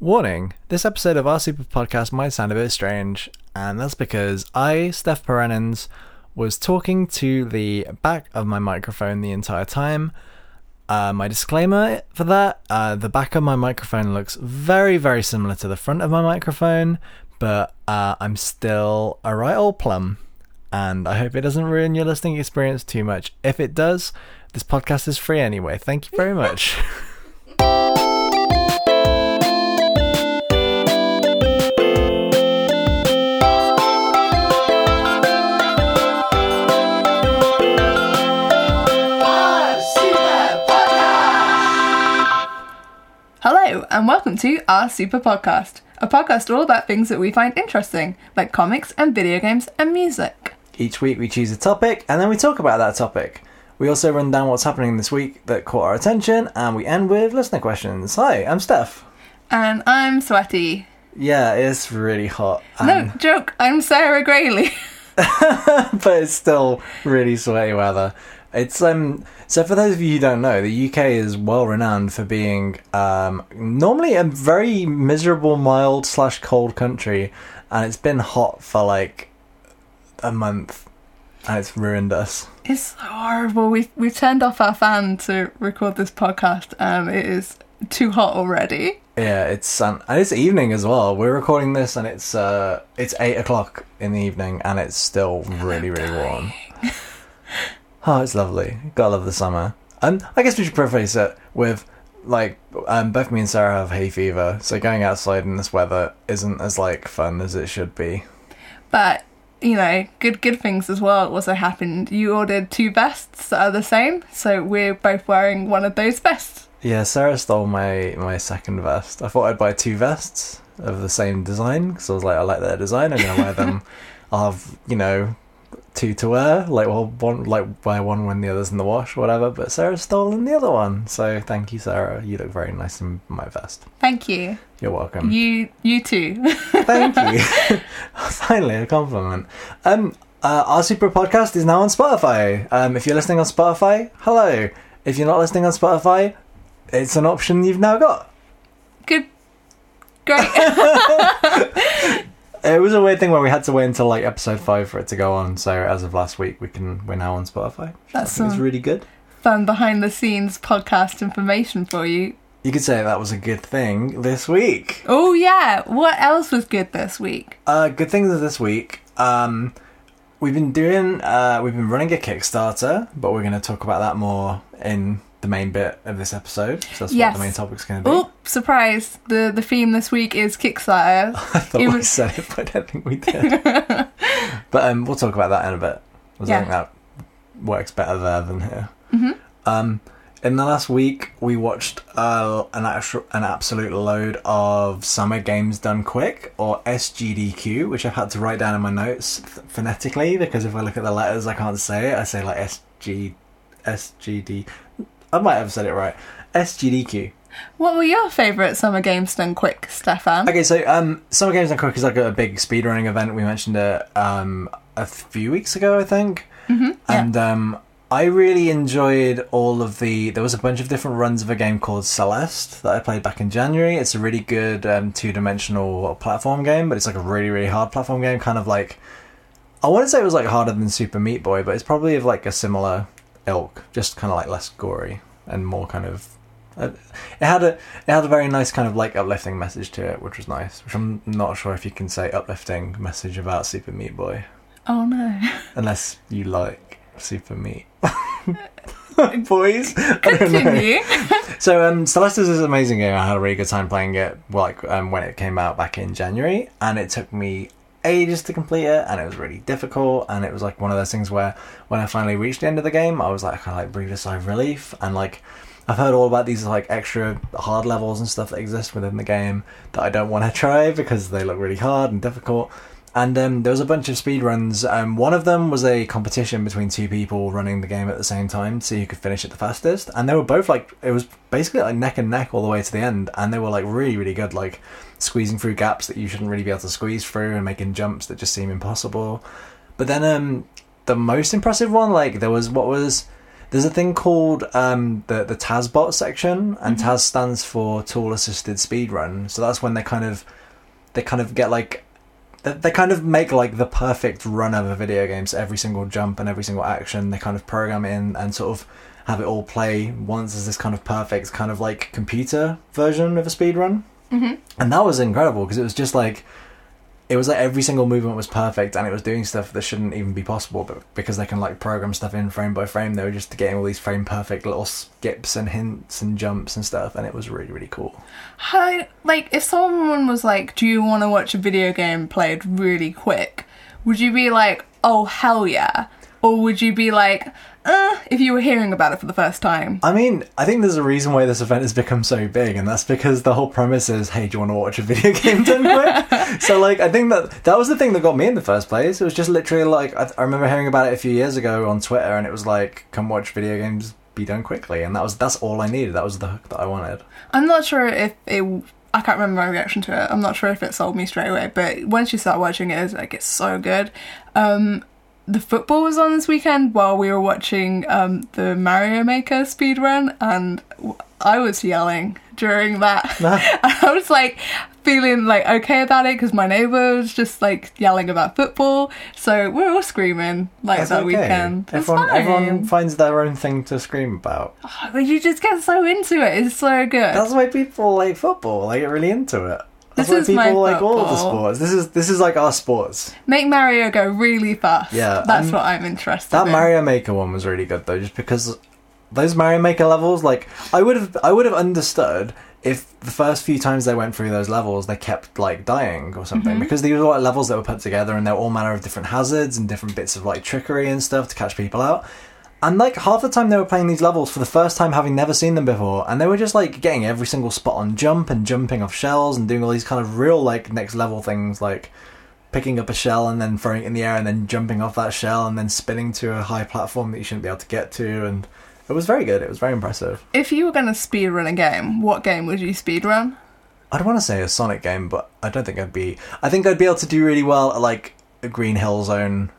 Warning this episode of our Super Podcast might sound a bit strange, and that's because I, Steph Purenins, was talking to the back of my microphone the entire time. Uh, my disclaimer for that uh, the back of my microphone looks very, very similar to the front of my microphone, but uh, I'm still a right old plum. And I hope it doesn't ruin your listening experience too much. If it does, this podcast is free anyway. Thank you very much. and welcome to our Super Podcast, a podcast all about things that we find interesting, like comics and video games and music. Each week we choose a topic and then we talk about that topic. We also run down what's happening this week that caught our attention and we end with listener questions. Hi, I'm Steph. And I'm sweaty. Yeah, it's really hot. No, joke, I'm Sarah Graley. but it's still really sweaty weather. It's um so for those of you who don't know, the UK is well renowned for being um normally a very miserable, mild slash cold country, and it's been hot for like a month, and it's ruined us. it's horrible. We've, we've turned off our fan to record this podcast, and it is too hot already. Yeah, it's um, and it's evening as well. We're recording this, and it's uh it's eight o'clock in the evening, and it's still really really warm. Oh, it's lovely. Gotta love the summer. Um, I guess we should preface it with like um, both me and Sarah have hay fever, so going outside in this weather isn't as like fun as it should be. But, you know, good good things as well also happened. You ordered two vests that are the same, so we're both wearing one of those vests. Yeah, Sarah stole my my second vest. I thought I'd buy two vests of the same design because I was like, I like their design. I'm gonna wear them. I'll have you know two to wear. Like, well, one like wear one when the other's in the wash, or whatever. But Sarah's stolen the other one. So thank you, Sarah. You look very nice in my vest. Thank you. You're welcome. You you too. Thank you. Finally, a compliment. Um, uh, our super podcast is now on Spotify. Um, if you're listening on Spotify, hello. If you're not listening on Spotify, it's an option you've now got. good. Great. It was a weird thing where we had to wait until like episode five for it to go on. So as of last week, we can we're now on Spotify. That's think it's really good. fun behind the scenes podcast information for you. You could say that was a good thing this week. Oh yeah, what else was good this week? Uh, good things this week. Um, we've been doing uh, we've been running a Kickstarter, but we're going to talk about that more in the main bit of this episode. So that's Yes. what the main topic's going to be. Oh, surprise! The the theme this week is Kickstarter. I thought it we was- said it, but I don't think we did. but um, we'll talk about that in a bit. 'cause I Yeah. think that works better there than here. hmm Um, in the last week, we watched uh, an actual, an absolute load of Summer Games Done Quick, or SGDQ, which I've had to write down in my notes ph- phonetically because if I look at the letters, I can't say it. I say like SG, SGD. I might have said it right. SGDQ. What were your favourite summer games done quick, Stefan? Okay, so um, Summer Games Done Quick is like a big speedrunning event. We mentioned it um, a few weeks ago, I think. hmm And um, I really enjoyed all of the. There was a bunch of different runs of a game called Celeste that I played back in January. It's a really good um, two dimensional platform game, but it's like a really, really hard platform game. Kind of like. I want to say it was like harder than Super Meat Boy, but it's probably of like a similar ilk, just kind of like less gory and more kind of. Uh, it had a it had a very nice kind of like uplifting message to it, which was nice. Which I'm not sure if you can say uplifting message about Super Meat Boy Oh no. unless you like Super Meat. Boys, I don't know. Continue. So, um, Celeste is an amazing game. I had a really good time playing it, like um, when it came out back in January, and it took me ages to complete it, and it was really difficult. And it was like one of those things where, when I finally reached the end of the game, I was like, kind of like breathe a sigh of relief, and like. I've heard all about these like extra hard levels and stuff that exist within the game that I don't want to try because they look really hard and difficult. And um, there was a bunch of speed runs. Um, one of them was a competition between two people running the game at the same time, see who could finish it the fastest. And they were both like, it was basically like neck and neck all the way to the end. And they were like really, really good, like squeezing through gaps that you shouldn't really be able to squeeze through and making jumps that just seem impossible. But then um, the most impressive one, like there was what was there's a thing called um, the the TASBot section, and Mhm. TAS stands for Tool Assisted Speedrun. So that's when they kind of they kind of get like they, they kind of make like the perfect run of a video game. So every single jump and every single action, they kind of program in and sort of have it all play once as this kind of perfect kind of like computer version of a speedrun. Hmm And that was incredible because it was just like it was like every single movement was perfect and it was doing stuff that shouldn't even be possible but because they can like program stuff in frame by frame they were just getting all these frame perfect little skips and hints and jumps and stuff and it was really really cool. How, like, if someone was like, "Do you want to watch a video game played really quick?" Would you be like, "Oh hell yeah," or would you be like, uh, if you were hearing about it for the first time? I mean, I think there's a reason why this event has become so big, and that's because the whole premise is, hey, do you want to watch a video game done quick? so, like, I think that that was the thing that got me in the first place. It was just literally like, I, I remember hearing about it a few years ago on Twitter, and it was like, come watch video games be done quickly, and that was that's all I needed. That was the hook that I wanted. I'm not sure if it. I can't remember my reaction to it. I'm not sure if it sold me straight away, but once you start watching it, it's like it's so good. Um, the football was on this weekend while we were watching um, the Mario Maker speedrun, and I was yelling during that. I was like feeling like okay about it because my neighbor was just like yelling about football, so we're all screaming like That's that okay. weekend. Everyone, everyone finds their own thing to scream about. But you just get so into it. It's so good. That's why people like football. They get really into it. That's This is people my like all of the football. sports. This is this is like our sports. Make Mario go really fast. Yeah, that's what I'm interested That in. Mario Maker one was really good though, just because those Mario Maker levels, like I would have, I would have understood if the first few times they went through those levels, they kept like dying or something, Mhm. because these were like levels that were put together and there were all manner of different hazards and different bits of like trickery and stuff to catch people out. And like half the time they were playing these levels for the first time, having never seen them before, and they were just like getting every single spot on jump and jumping off shells and doing all these kind of real like next level things like picking up a shell and then throwing it in the air and then jumping off that shell and then spinning to a high platform that you shouldn't be able to get to and it was very good it was very impressive If you were going to speedrun a game, what game would you speedrun? i don't want to say a sonic game but i don't think i'd be i think i'd be able to do really well at like a green hill zone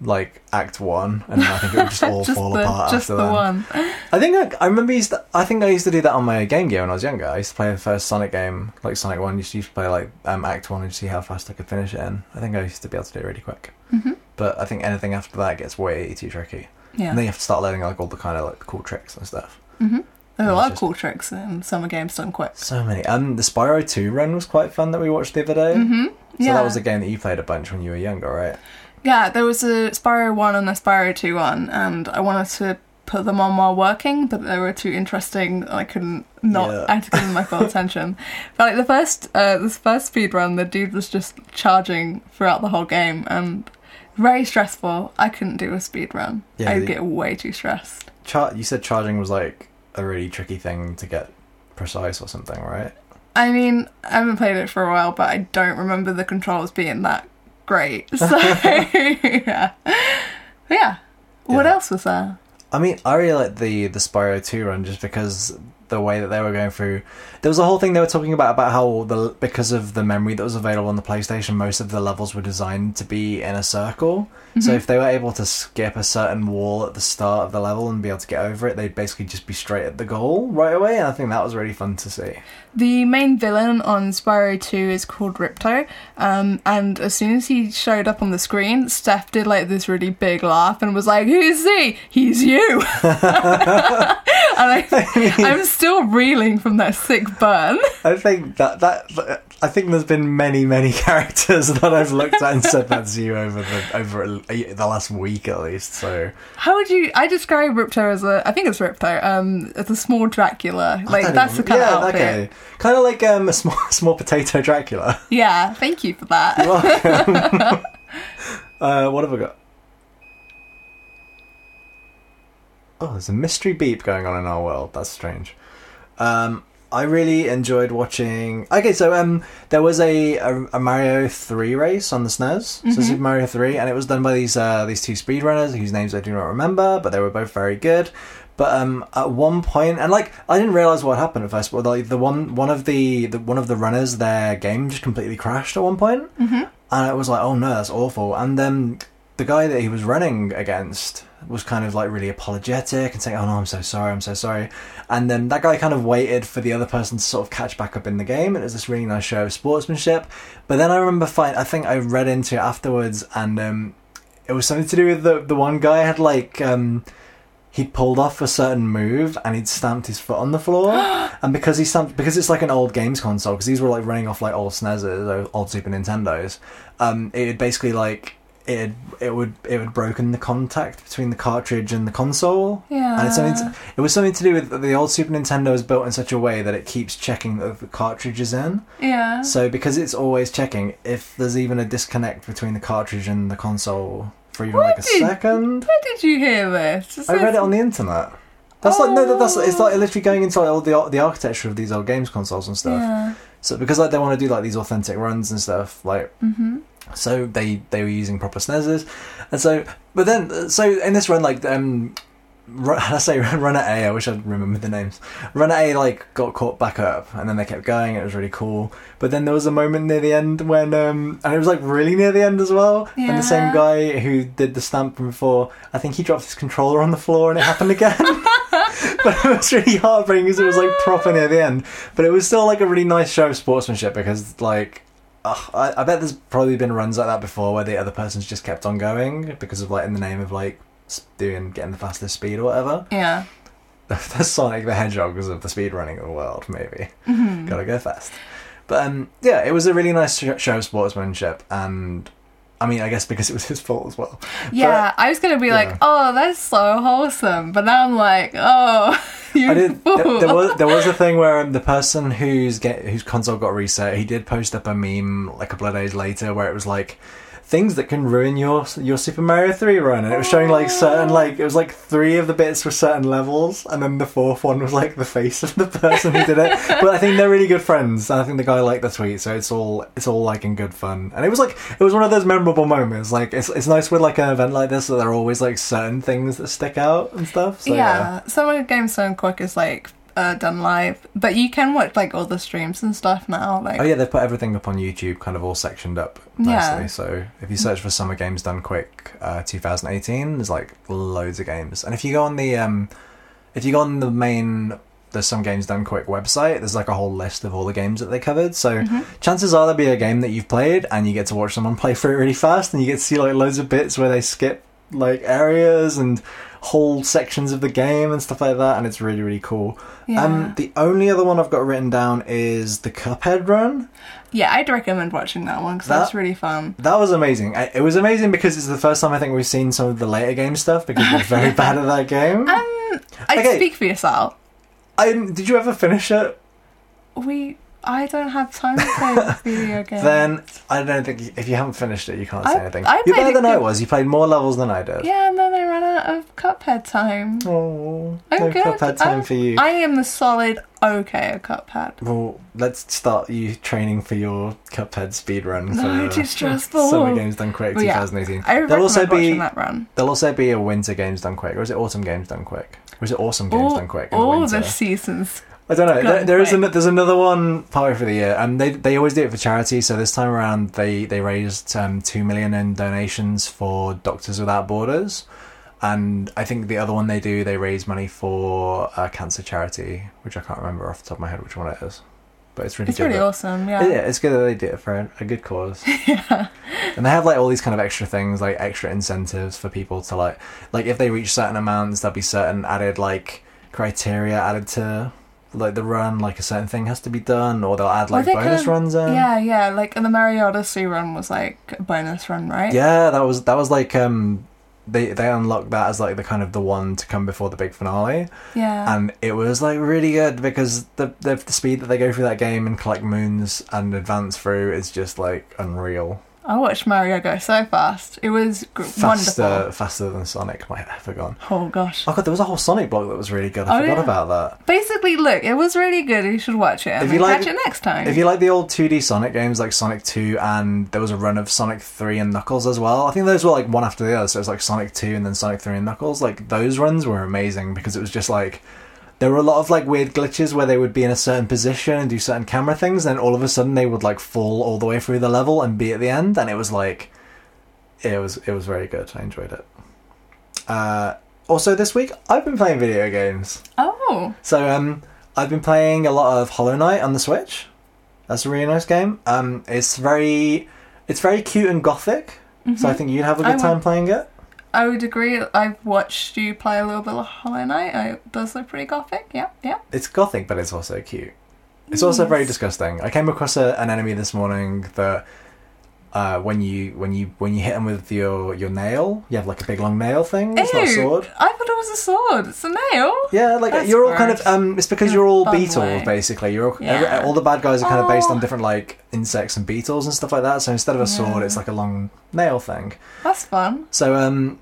like act one and i think it would just all just fall the, apart just after the then. one. i think I, I remember used to, i think i used to do that on my game gear when i was younger i used to play the first sonic game like sonic one used to used to play like um, act one and see how fast i could finish it in i think i used to be able to do it really quick hmm but I think anything after that gets way too tricky. Yeah. And then you have to start learning like all the kind of like cool tricks and stuff. hmm There are a lot of cool tricks in summer games done quick. So many. Um, the Spyro Two run was quite fun that we watched the other day. hmm So that was a game that you played a bunch when you were younger, right? Yeah, there was a Spyro 1 and a Spyro 2 one, and I wanted to put them on while working, but they were too interesting. I couldn't not Yeah. I had to give them my full attention. But like the first uh this first speed run, the dude was just charging throughout the whole game and very stressful. I couldn't do a speed run. Yeah, I'd the- get way too stressed. Char- you said charging was like a really tricky thing to get precise or something, right? I mean, I haven't played it for a while, but I don't remember the controls being that great. So yeah. Yeah. What else was there? I mean, I really like the the Spyro Two run just because the way that they were going through. There was a whole thing they were talking about about how the because of the memory that was available on the PlayStation, most of the levels were designed to be in a circle. So Mhm. if they were able to skip a certain wall at the start of the level and be able to get over it, they'd basically just be straight at the goal right away. And I think that was really fun to see. The main villain on Spyro 2 is called Ripto, um, and as soon as he showed up on the screen, Steph did like this really big laugh and was like, Who's he? He's you! and I, I'm still reeling from that sick burn. I think that that I think there's been many many characters that I've looked at and said that's you over the over a, the last week at least. So How would you? I describe Ripto as a. I think it's Ripto. Um, as a small Dracula. Like that's the kind yeah, of outfit. okay, kind of like um, a small small potato Dracula. Yeah. Thank you for that. You're welcome. uh, what have I got? Oh, there's a mystery beep going on in our world. That's strange. Um, I really enjoyed watching. Okay, so um, there was a, a, a Mario Three race on the SNES, so Mhm. Super Mario Three, and it was done by these uh, these two speedrunners whose names I do not remember, but they were both very good. But um, at one point, and like I didn't realize what happened at first, but like the one one of the, the one of the runners, their game just completely crashed at one point, hmm and it was like, oh no, that's awful. And then the guy that he was running against, was kind of like really apologetic and saying, "Oh no, I'm so sorry, I'm so sorry," and then that guy kind of waited for the other person to sort of catch back up in the game, and it was this really nice show of sportsmanship. But then I remember find I think I read into it afterwards, and um, it was something to do with the the one guy had like. Um, he pulled off a certain move and he'd stamped his foot on the floor. and because he stamped, because it's like an old games console, because these were like running off like old SNESs or old Super Nintendos, um, it basically like it it would it would broken the contact between the cartridge and the console. Yeah. And it's something to, it was something to do with the old Super Nintendo is built in such a way that it keeps checking that the cartridge is in. Yeah. So because it's always checking, if there's even a disconnect between the cartridge and the console for even Where like a did- second, Where did you hear this? Is I read this- it on the internet. That's like no, that- that's it's like literally going into like all the the architecture of these old games consoles and stuff. Yeah. So because like they want to do like these authentic runs and stuff, like hmm so they they were using proper SNESs, and so but then so in this run like um. Run, I say Runner A. I wish I'd remembered the names. Runner A like got caught back up, and then they kept going. It was really cool. But then there was a moment near the end when, um, and it was like really near the end as well. And the same guy who did the stamp from before, I think he dropped his controller on the floor, and it happened again. but it was really heartbreaking because it was like proper near the end. But it was still like a really nice show of sportsmanship because like. ugh, I, I bet there's probably been runs like that before where the other person's just kept on going because of like in the name of like doing getting the fastest speed or whatever. Yeah. the Sonic the Hedgehogs of the speed running of the world, maybe. hmm Gotta go fast. But um, yeah, it was a really nice show of sportsmanship, and I mean, I guess because it was his fault as well. Yeah, I was gonna be yeah. like, "Oh, that's so wholesome," but now I'm like, "Oh, you I did. fool!" There, there was there was a thing where um, the person whose get whose console got reset, he did post up a meme like a couple of days later where it was like things that can ruin your your Super Mario Three run, and it was showing like certain like it was like three of the bits were certain levels, and then the fourth one was like the face of the person who did it. but I think they're really good friends, and I think the guy liked the tweet, so it's all it's all like in good fun, and it was like it was one of those memorable moments. Like it's it's nice with like an event like this that there are always like certain things that stick out and stuff. So, yeah, some of the games done quick is like uh, done live, but you can watch like all the streams and stuff now. Like, Oh yeah, they've put everything up on YouTube, kind of all sectioned up nicely. Yeah. So if you search for Summer Games Done Quick, uh, 2018, there's like loads of games. And if you go on the, um, if you go on the main, the Summer Games Done Quick website, there's like a whole list of all the games that they covered. So Mhm. chances are there'll be a game that you've played, and you get to watch someone play through it really fast, and you get to see like loads of bits where they skip like areas and whole sections of the game and stuff like that, and it's really really cool. yeah, Um, the only other one I've got written down is the Cuphead run. yeah, I'd recommend watching that one because That- that's really fun. That was amazing. I, it was amazing because it's the first time I think we've seen some of the later game stuff because we're very bad at that game. Um, I Okay. speak for yourself. I, did you ever finish it? We, I don't have time to play this video game. Then I don't think if you haven't finished it, you can't say I- anything. I You're better than I was. You played more levels than I did. yeah, and then I ran out of Cuphead time. Oh, I'm no good. Cuphead time I'm- for you. I am the solid okay at Cuphead. Well, let's start you training for your Cuphead speedrun. No, for too stressful. Summer Games Done Quick Well, yeah. 2018. I There'll also watching be that run. there'll also be a Winter Games Done Quick, or is it Autumn Games Done Quick? Or is it Awesome Games All, Done Quick? all winter? the seasons. I don't know. There, there is an, there's another one partway for the year, and they they always do it for charity. So this time around, they they raised um, two million in donations for Doctors Without Borders, and I think the other one they do they raise money for a cancer charity, which I can't remember off the top of my head which one it is, but it's really It's good. really that- awesome. Yeah. yeah, it's good that they do it for a, a good cause. yeah. And they have like all these kind of extra things, like extra incentives for people to like, like if they reach certain amounts, there'll be certain added like criteria added to like the run, like a certain thing has to be done, or they'll add like bonus kind of- runs in. Yeah, yeah. Like and the Mario Odyssey run was like a bonus run, right? Yeah, that was that was like um they they unlocked that as like the kind of the one to come before the big finale, Yeah. and it was like really good because the the, the speed that they go through that game and collect moons and advance through is just like unreal. I watched Mario go so fast. It was gr- Faster wonderful. faster than Sonic might have ever gone. Oh gosh. Oh god, there was a whole Sonic block that was really good. I Oh, forgot yeah. about that. Basically, look, it was really good. You should watch it. And If you like- catch it next time. If you like the old 2D Sonic games like Sonic 2 and there was a run of Sonic 3 and Knuckles as well. I think those were like one after the other. So it was like Sonic 2 and then Sonic 3 and Knuckles. Like those runs were amazing because it was just like there were a lot of like weird glitches where they would be in a certain position and do certain camera things and all of a sudden they would like fall all the way through the level and be at the end and it was like it was it was very good. I enjoyed it. uh, also this week I've been playing video games. Oh, So um, I've been playing a lot of Hollow Knight on the Switch. That's a really nice game. Um, it's very, it's very cute and gothic. So I think you'd have a Mm-hmm. I good time playing it. I would agree. I've watched you play a little bit of Hollow Knight. It does look pretty gothic. Yeah, yeah. It's gothic, but it's also cute. It's also very disgusting. I came across a, an enemy this morning that uh, when you when you when you hit him with your your nail, you have like a big long nail thing. It's not a Ew, sword. I thought it was a sword. It's a nail. Yeah, like That's you're all kind of um. It's because you're all beetles, way. basically. You're all, Yeah. every- all the bad guys are kind of based on Oh. different like insects and beetles and stuff like that. So instead of a sword, it's like a long nail thing. That's fun. So um,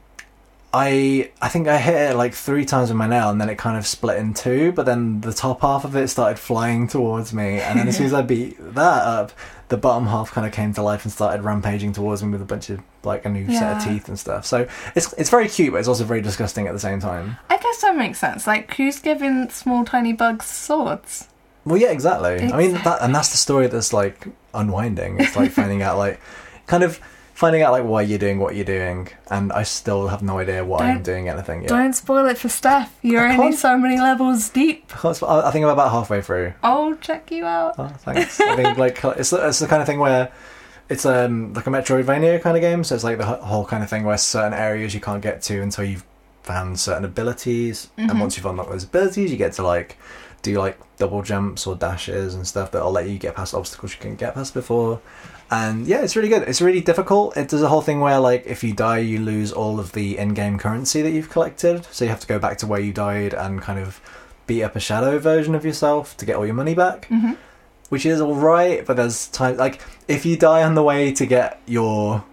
I I think I hit it like three times with my nail, and then it kind of split in two. But then the top half of it started flying towards me, and then as soon as I beat that up, the bottom half kind of came to life and started rampaging towards me with a bunch of like a new set of teeth and stuff. So it's it's very cute, but it's also very disgusting at the same time. I guess that makes sense. Like, who's giving small tiny bugs swords? Well, yeah, exactly. I mean, that and that's the story that's like unwinding. It's like finding out, like, kind of finding out like why you're doing what you're doing, and I still have no idea why I'm Don't- doing anything yet. Don't spoil it for Steph. You're I only can't- so many levels deep. I think I'm about halfway through. I'll check you out. Oh, thanks. I think like it's it's the kind of thing where it's um like a Metroidvania kind of game. So it's like the wh- whole kind of thing where certain areas you can't get to until you've found certain abilities, and Mhm. once you've unlocked those abilities, you get to like do like double jumps or dashes and stuff that'll let you get past obstacles you couldn't get past before. And yeah, it's really good. It's really difficult. It does a whole thing where like if you die, you lose all of the in-game currency that you've collected. So you have to go back to where you died and kind of beat up a shadow version of yourself to get all your money back hmm which is all right. But there's time like if you die on the way to get your,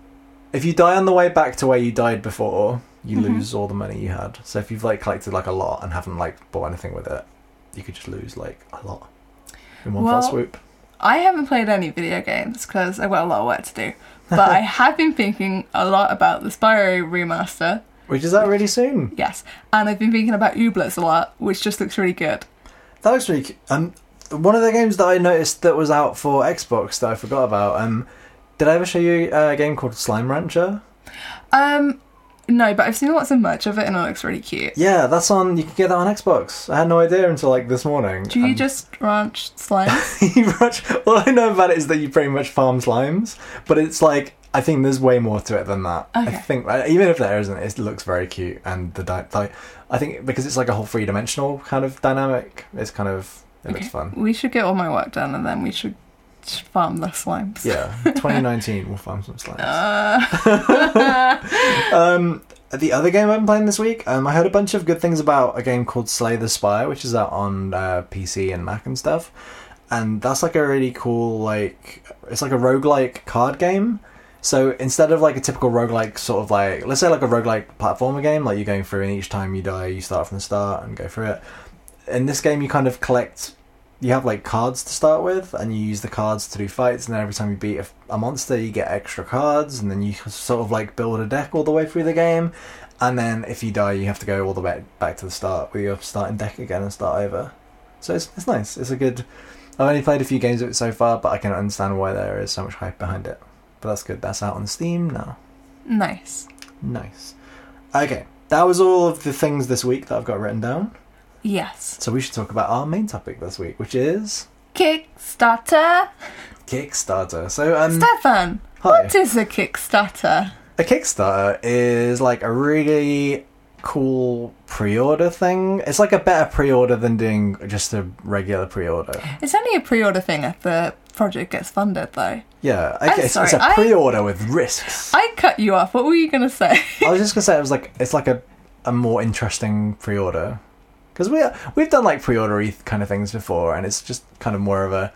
if you die on the way back to where you died before, you Mhm. lose all the money you had. So if you've like collected like a lot and haven't like bought anything with it, you could just lose like a lot in one Well, fell swoop. I haven't played any video games because I've got a lot of work to do. But I have been thinking a lot about the Spyro remaster. Which is out really soon. Yes, and I've been thinking about Ooblets a lot, which just looks really good. That looks really. Um, one of the games that I noticed that was out for Xbox that I forgot about. Um, did I ever show you a game called Slime Rancher? Um, no, but I've seen lots of merch of it, and it looks really cute. Yeah, that's on. You can get that on Xbox. I had no idea until like this morning. Do you And- just ranch slimes? you much, all I know about it is that you pretty much farm slimes, but it's like I think there's way more to it than that. Okay. I think uh, even if there isn't, it looks very cute, and the di- like I think because it's like a whole three dimensional kind of dynamic, it's kind of it Okay. looks fun. we should get all my work done, and then we should farm the slimes. Yeah, 2019 we'll farm some slimes. Uh, Um, the other game I'm playing this week, um, I heard a bunch of good things about a game called Slay the Spire, which is out on uh, PC and Mac and stuff. And that's like a really cool, like, it's like a roguelike card game. So instead of like a typical roguelike sort of like, let's say like a roguelike platformer game, like you're going through and each time you die, you start from the start and go through it. In this game, you kind of collect, you have like cards to start with, and you use the cards to do fights, and then every time you beat a, a monster, you get extra cards, and then you sort of like build a deck all the way through the game. And then if you die, you have to go all the way back to the start with your starting deck again and start over. So it's, it's nice. It's a good. I've only played a few games of it so far, but I can understand why there is so much hype behind it. But that's good. That's out on Steam now. nice. Nice. Okay, that was all of the things this week that I've got written down. Yes. So we should talk about our main topic this week, which is Kickstarter. Kickstarter. So, um, Stefan, hi. what is a Kickstarter? A Kickstarter is like a really cool pre-order thing. It's like a better pre-order than doing just a regular pre-order. It's only a pre-order thing if the project gets funded, though. Yeah, it's, it's sorry, pre-order with risks. I cut you off. What were you gonna say? I was just gonna say it was like it's like a a more interesting pre-order because we we've done like pre-order kind of things before, and it's just kind of more of a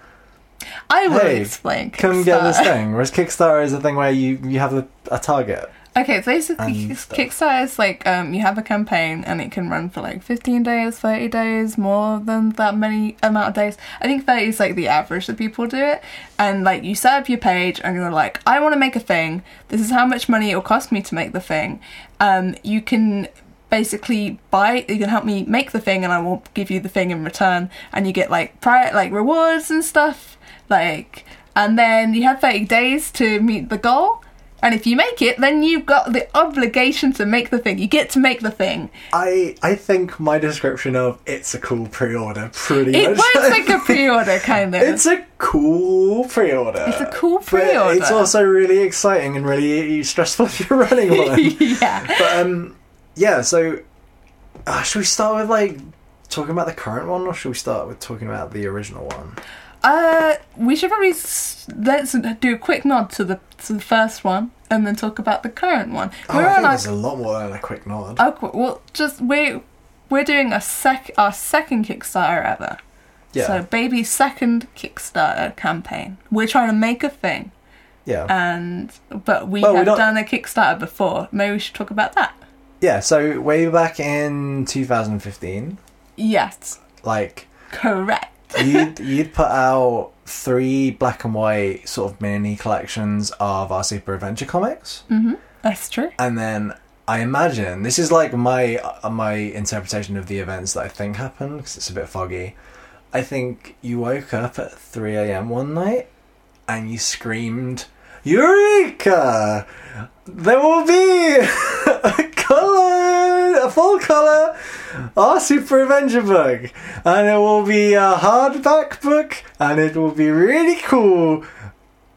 I will Hey, explain. come get this thing. Whereas Kickstarter is a thing where you you have a, a target. Okay, so basically, Kickstarter is like um, you have a campaign and it can run for like 15 days, 30 days, more than that many amount of days. I think 30 is like the average that people do it. And like you set up your page and you're like, I want to make a thing. This is how much money it will cost me to make the thing. Um, you can basically buy you can help me make the thing and I will give you the thing in return and you get like pri- like rewards and stuff like and then you have 30 days to meet the goal And if you make it, then you've got the obligation to make the thing. You get to make the thing. I I think my description of it's a cool pre-order pretty It much. works like a pre-order kind of. It's a cool pre-order. It's a cool pre-order. it's also really exciting and really stressful if you're running one. yeah. but um, yeah. So, uh, should we start with like talking about the current one, or should we start with talking about the original one? Uh, we should probably s- let's do a quick nod to the to the first one and then talk about the current one. Oh, We're I on think our there's a lot more than a quick nod. oh, cool. well, just we we're doing a sec our second Kickstarter ever. yeah, So baby's second Kickstarter campaign. We're trying to make a thing, yeah, and but we Well, have don't- done a Kickstarter before. Maybe we should talk about that. Yeah. So way back in 2015, Yes, like correct. you'd you'd put out three black and white sort of mini collections of our super adventure comics. That's true. and then I imagine this is like my uh, my interpretation of the events that I think happened because it's a bit foggy. I think you woke up at three a.m. one night and you screamed, "Eureka! There will be a color, a full color, our Super Adventure book, and it will be a hardback book, and it will be really cool."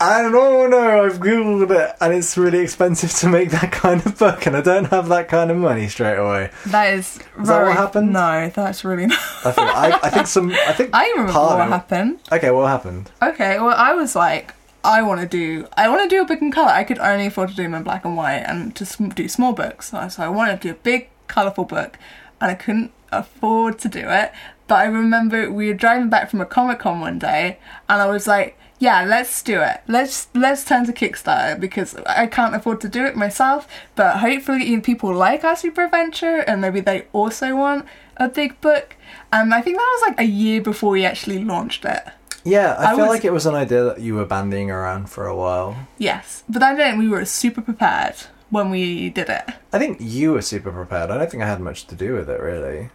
And oh no, I've googled it, and it's really expensive to make that kind of book, and I don't have that kind of money straight away. That is. Is that what happened? No, that's really not. I think I, I think some I think I remember what of happened. Okay, what happened? Okay, well, I was like, I want to do, I want to do a book in color. I could only afford to do them in black and white and to sm- do small books. So I wanted to do a big, colorful book, and I couldn't afford to do it. But I remember we were driving back from a comic con one day, and I was like, yeah, let's do it. Let's let's turn to Kickstarter because I can't afford to do it myself. But hopefully, people like our super adventure, and maybe they also want a big book. And I think that was like a year before we actually launched it. Yeah, I, I feel was- like it was an idea that you were bandying around for a while. Yes, but I don't. We were super prepared when we did it. I think you were super prepared. I don't think I had much to do with it really.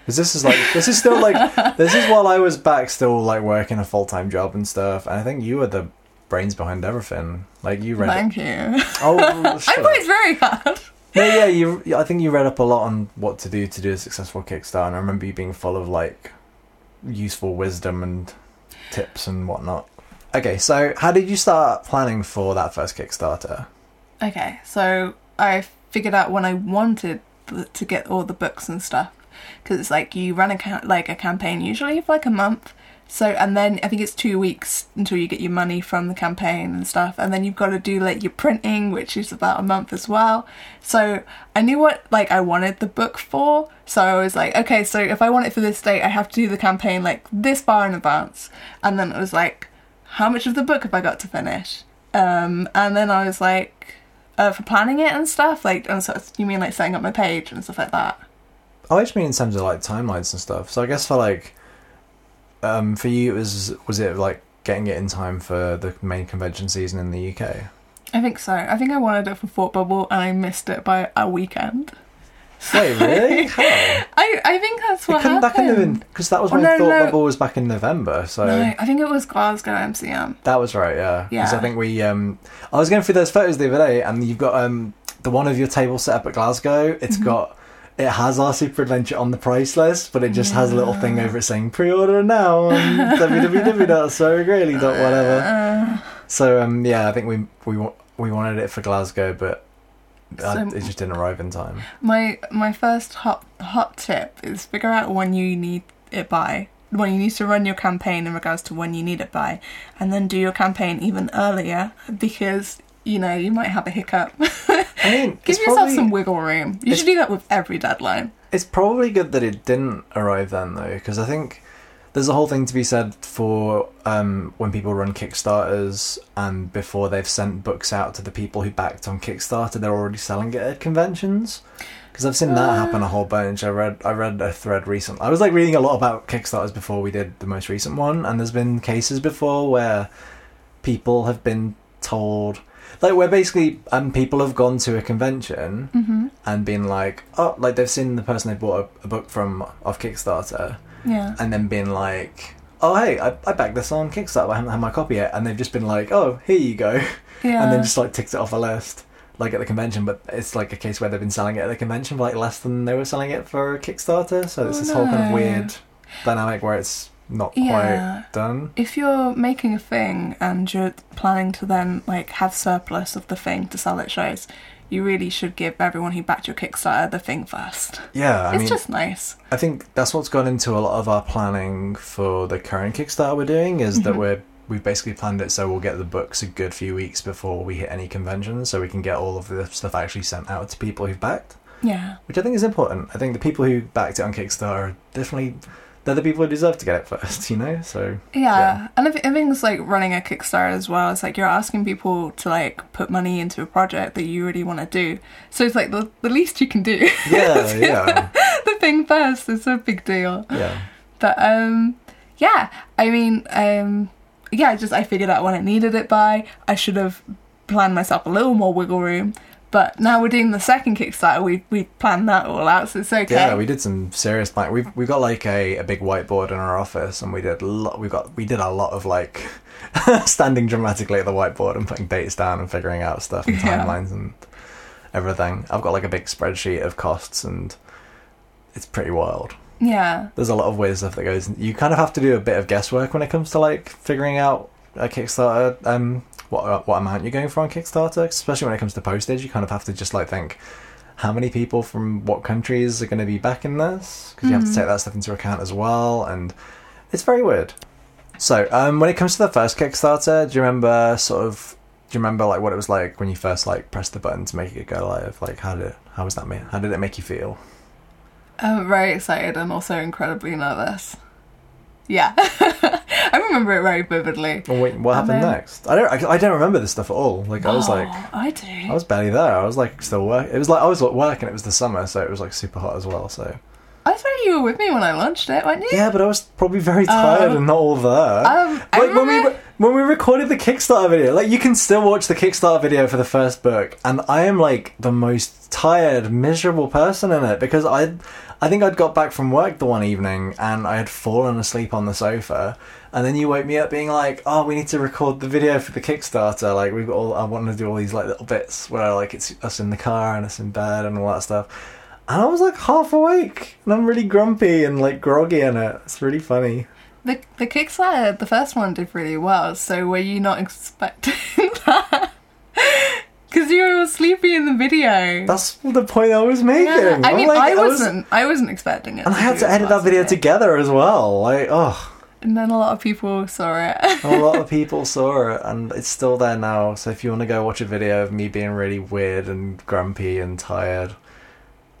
Because this is like this is still like this is while I was back still like working a full time job and stuff. And I think you were the brains behind everything. Like you read. Thank you. Oh, I worked very hard. No, yeah, you. I think you read up a lot on what to do to do a successful Kickstarter, and I remember you being full of like useful wisdom and tips and whatnot. Okay, so how did you start planning for that first Kickstarter? Okay, so I figured out when I wanted to get all the books and stuff because it's like you run a ca- like a campaign usually for like a month. So and then I think it's two weeks until you get your money from the campaign and stuff, and then you've got to do like your printing, which is about a month as well. So I knew what like I wanted the book for. So I was like, okay, so if I want it for this date, I have to do the campaign like this far in advance. And then it was like, how much of the book have I got to finish? Um, and then I was like, uh, for planning it and stuff, like, and so you mean like setting up my page and stuff like that? I just mean in terms of like timelines and stuff. So I guess for like, um, for you, it was was it like getting it in time for the main convention season in the UK? I think so. I think I wanted it for Thought Bubble and I missed it by a weekend. Wait, really? How? I, I think that's It what couldn't, that happened. been because that was Oh, when no, Thought no. Bubble was back in November. So No, I think it was Glasgow MCM. That was right, yeah. Because I think we, um, I was going through those photos the other day, and you've got um, the one of your table set up at Glasgow. It's Mm-hmm. got, it has our Super Adventure on the price list, but it just has a little thing over it saying pre-order now on www.sarahgraley.whatever. Uh, So um, yeah, I think we we we wanted it for Glasgow, but So- it just didn't arrive in time. my my first hot hot tip is figure out when you need it by. When you need to run your campaign in regards to when you need it by, and then do your campaign even earlier because you know you might have a hiccup. I mean, Give yourself probably, some wiggle room. You should do that with every deadline. It's probably good that it didn't arrive then, though, because I think there's a whole thing to be said for um, when people run Kickstarters and before they've sent books out to the people who backed on Kickstarter, they're already selling it at conventions. Because I've seen that happen a whole bunch. I read I read a thread recently. I was like reading a lot about Kickstarters before we did the most recent one, and there's been cases before where people have been told like where basically um people have gone to a convention Mm-hmm. and been like oh like they've seen the person they bought a, a book from off Kickstarter Yeah. and then been like oh hey, I, I backed this on Kickstarter, but I haven't had my copy yet, and they've just been like, oh here you go, Yeah. and then just like ticked it off a list. Like at the convention, but it's like a case where they've been selling it at the convention for like less than they were selling it for Kickstarter. So it's Oh, this whole kind of weird dynamic where it's not Yeah. quite done. if you're making a thing and you're planning to then like have surplus of the thing to sell at shows, you really should give everyone who backed your Kickstarter the thing first. Yeah, I it's mean, just nice. I think that's what's gone into a lot of our planning for the current Kickstarter we're doing is that Mhm. we're we've basically planned it so we'll get the books a good few weeks before we hit any conventions, so we can get all of the stuff actually sent out to people who've backed, Yeah. which I think is important. I think the people who backed it on Kickstarter are definitely they're the people who deserve to get it first, you know. So Yeah, Yeah. and if think like running a Kickstarter as well. It's like you're asking people to like put money into a project that you really want to do. So it's like the, the least you can do. yeah, yeah, the thing first is a big deal. yeah. But um, yeah, I mean, um, yeah, I just I figured out when I needed it by. I should have planned myself a little more wiggle room. But now we're doing the second Kickstarter. We we planned that all out, so it's okay. Yeah, we did some serious plan. We've we've got like a, a big whiteboard in our office, and we did a lot. We got we did a lot of like standing dramatically at the whiteboard and putting dates down and figuring out stuff and Yeah. timelines and everything. I've got like a big spreadsheet of costs, and it's pretty wild. yeah, There's a lot of weird stuff that goes. You kind of have to do a bit of guesswork when it comes to like figuring out a Kickstarter. Um, what what amount you're going for on Kickstarter, especially when it comes to postage. You kind of have to just like think how many people from what countries are going to be backing this because you have to Mhm. take that stuff into account as well, and it's very weird. So, um, when it comes to the first Kickstarter, do you remember sort of? Do you remember like what it was like when you first like pressed the button to make it go live? Like how did it, how was that made? How did it make you feel? I'm very excited and also incredibly nervous. Yeah, I remember it very vividly. Well, wait, what And happened then- next? I don't. I, I don't remember this stuff at all. Like I was like, Oh, I do. I was barely there. I was like still work. It was like I was at work and it was the summer, so it was like super hot as well. So I thought you were with me when I launched it, weren't you? yeah, but I was probably very tired Oh. and not all there. Um, like when we re- when we recorded the Kickstarter video, like you can still watch the Kickstarter video for the first book, and I am like the most tired, miserable person in it because I, I think I'd got back from work the one evening and I had fallen asleep on the sofa, and then you woke me up being like, "Oh, we need to record the video for the Kickstarter. Like we've got all I want to do all these like little bits where like it's us in the car and us in bed and all that stuff." And I was like half awake, and I'm really grumpy and like groggy in it. It's really funny. The the Kickstarter, the first one did really well. So were you not expecting that? Because you were sleepy in the video. That's the point I was making. yeah. I mean, like- I was- wasn't. I wasn't expecting it. and I had to edit that video together as well. Like, oh, And then a lot of people saw it. a lot of people saw it, and it's still there now. So if you want to go watch a video of me being really weird and grumpy and tired,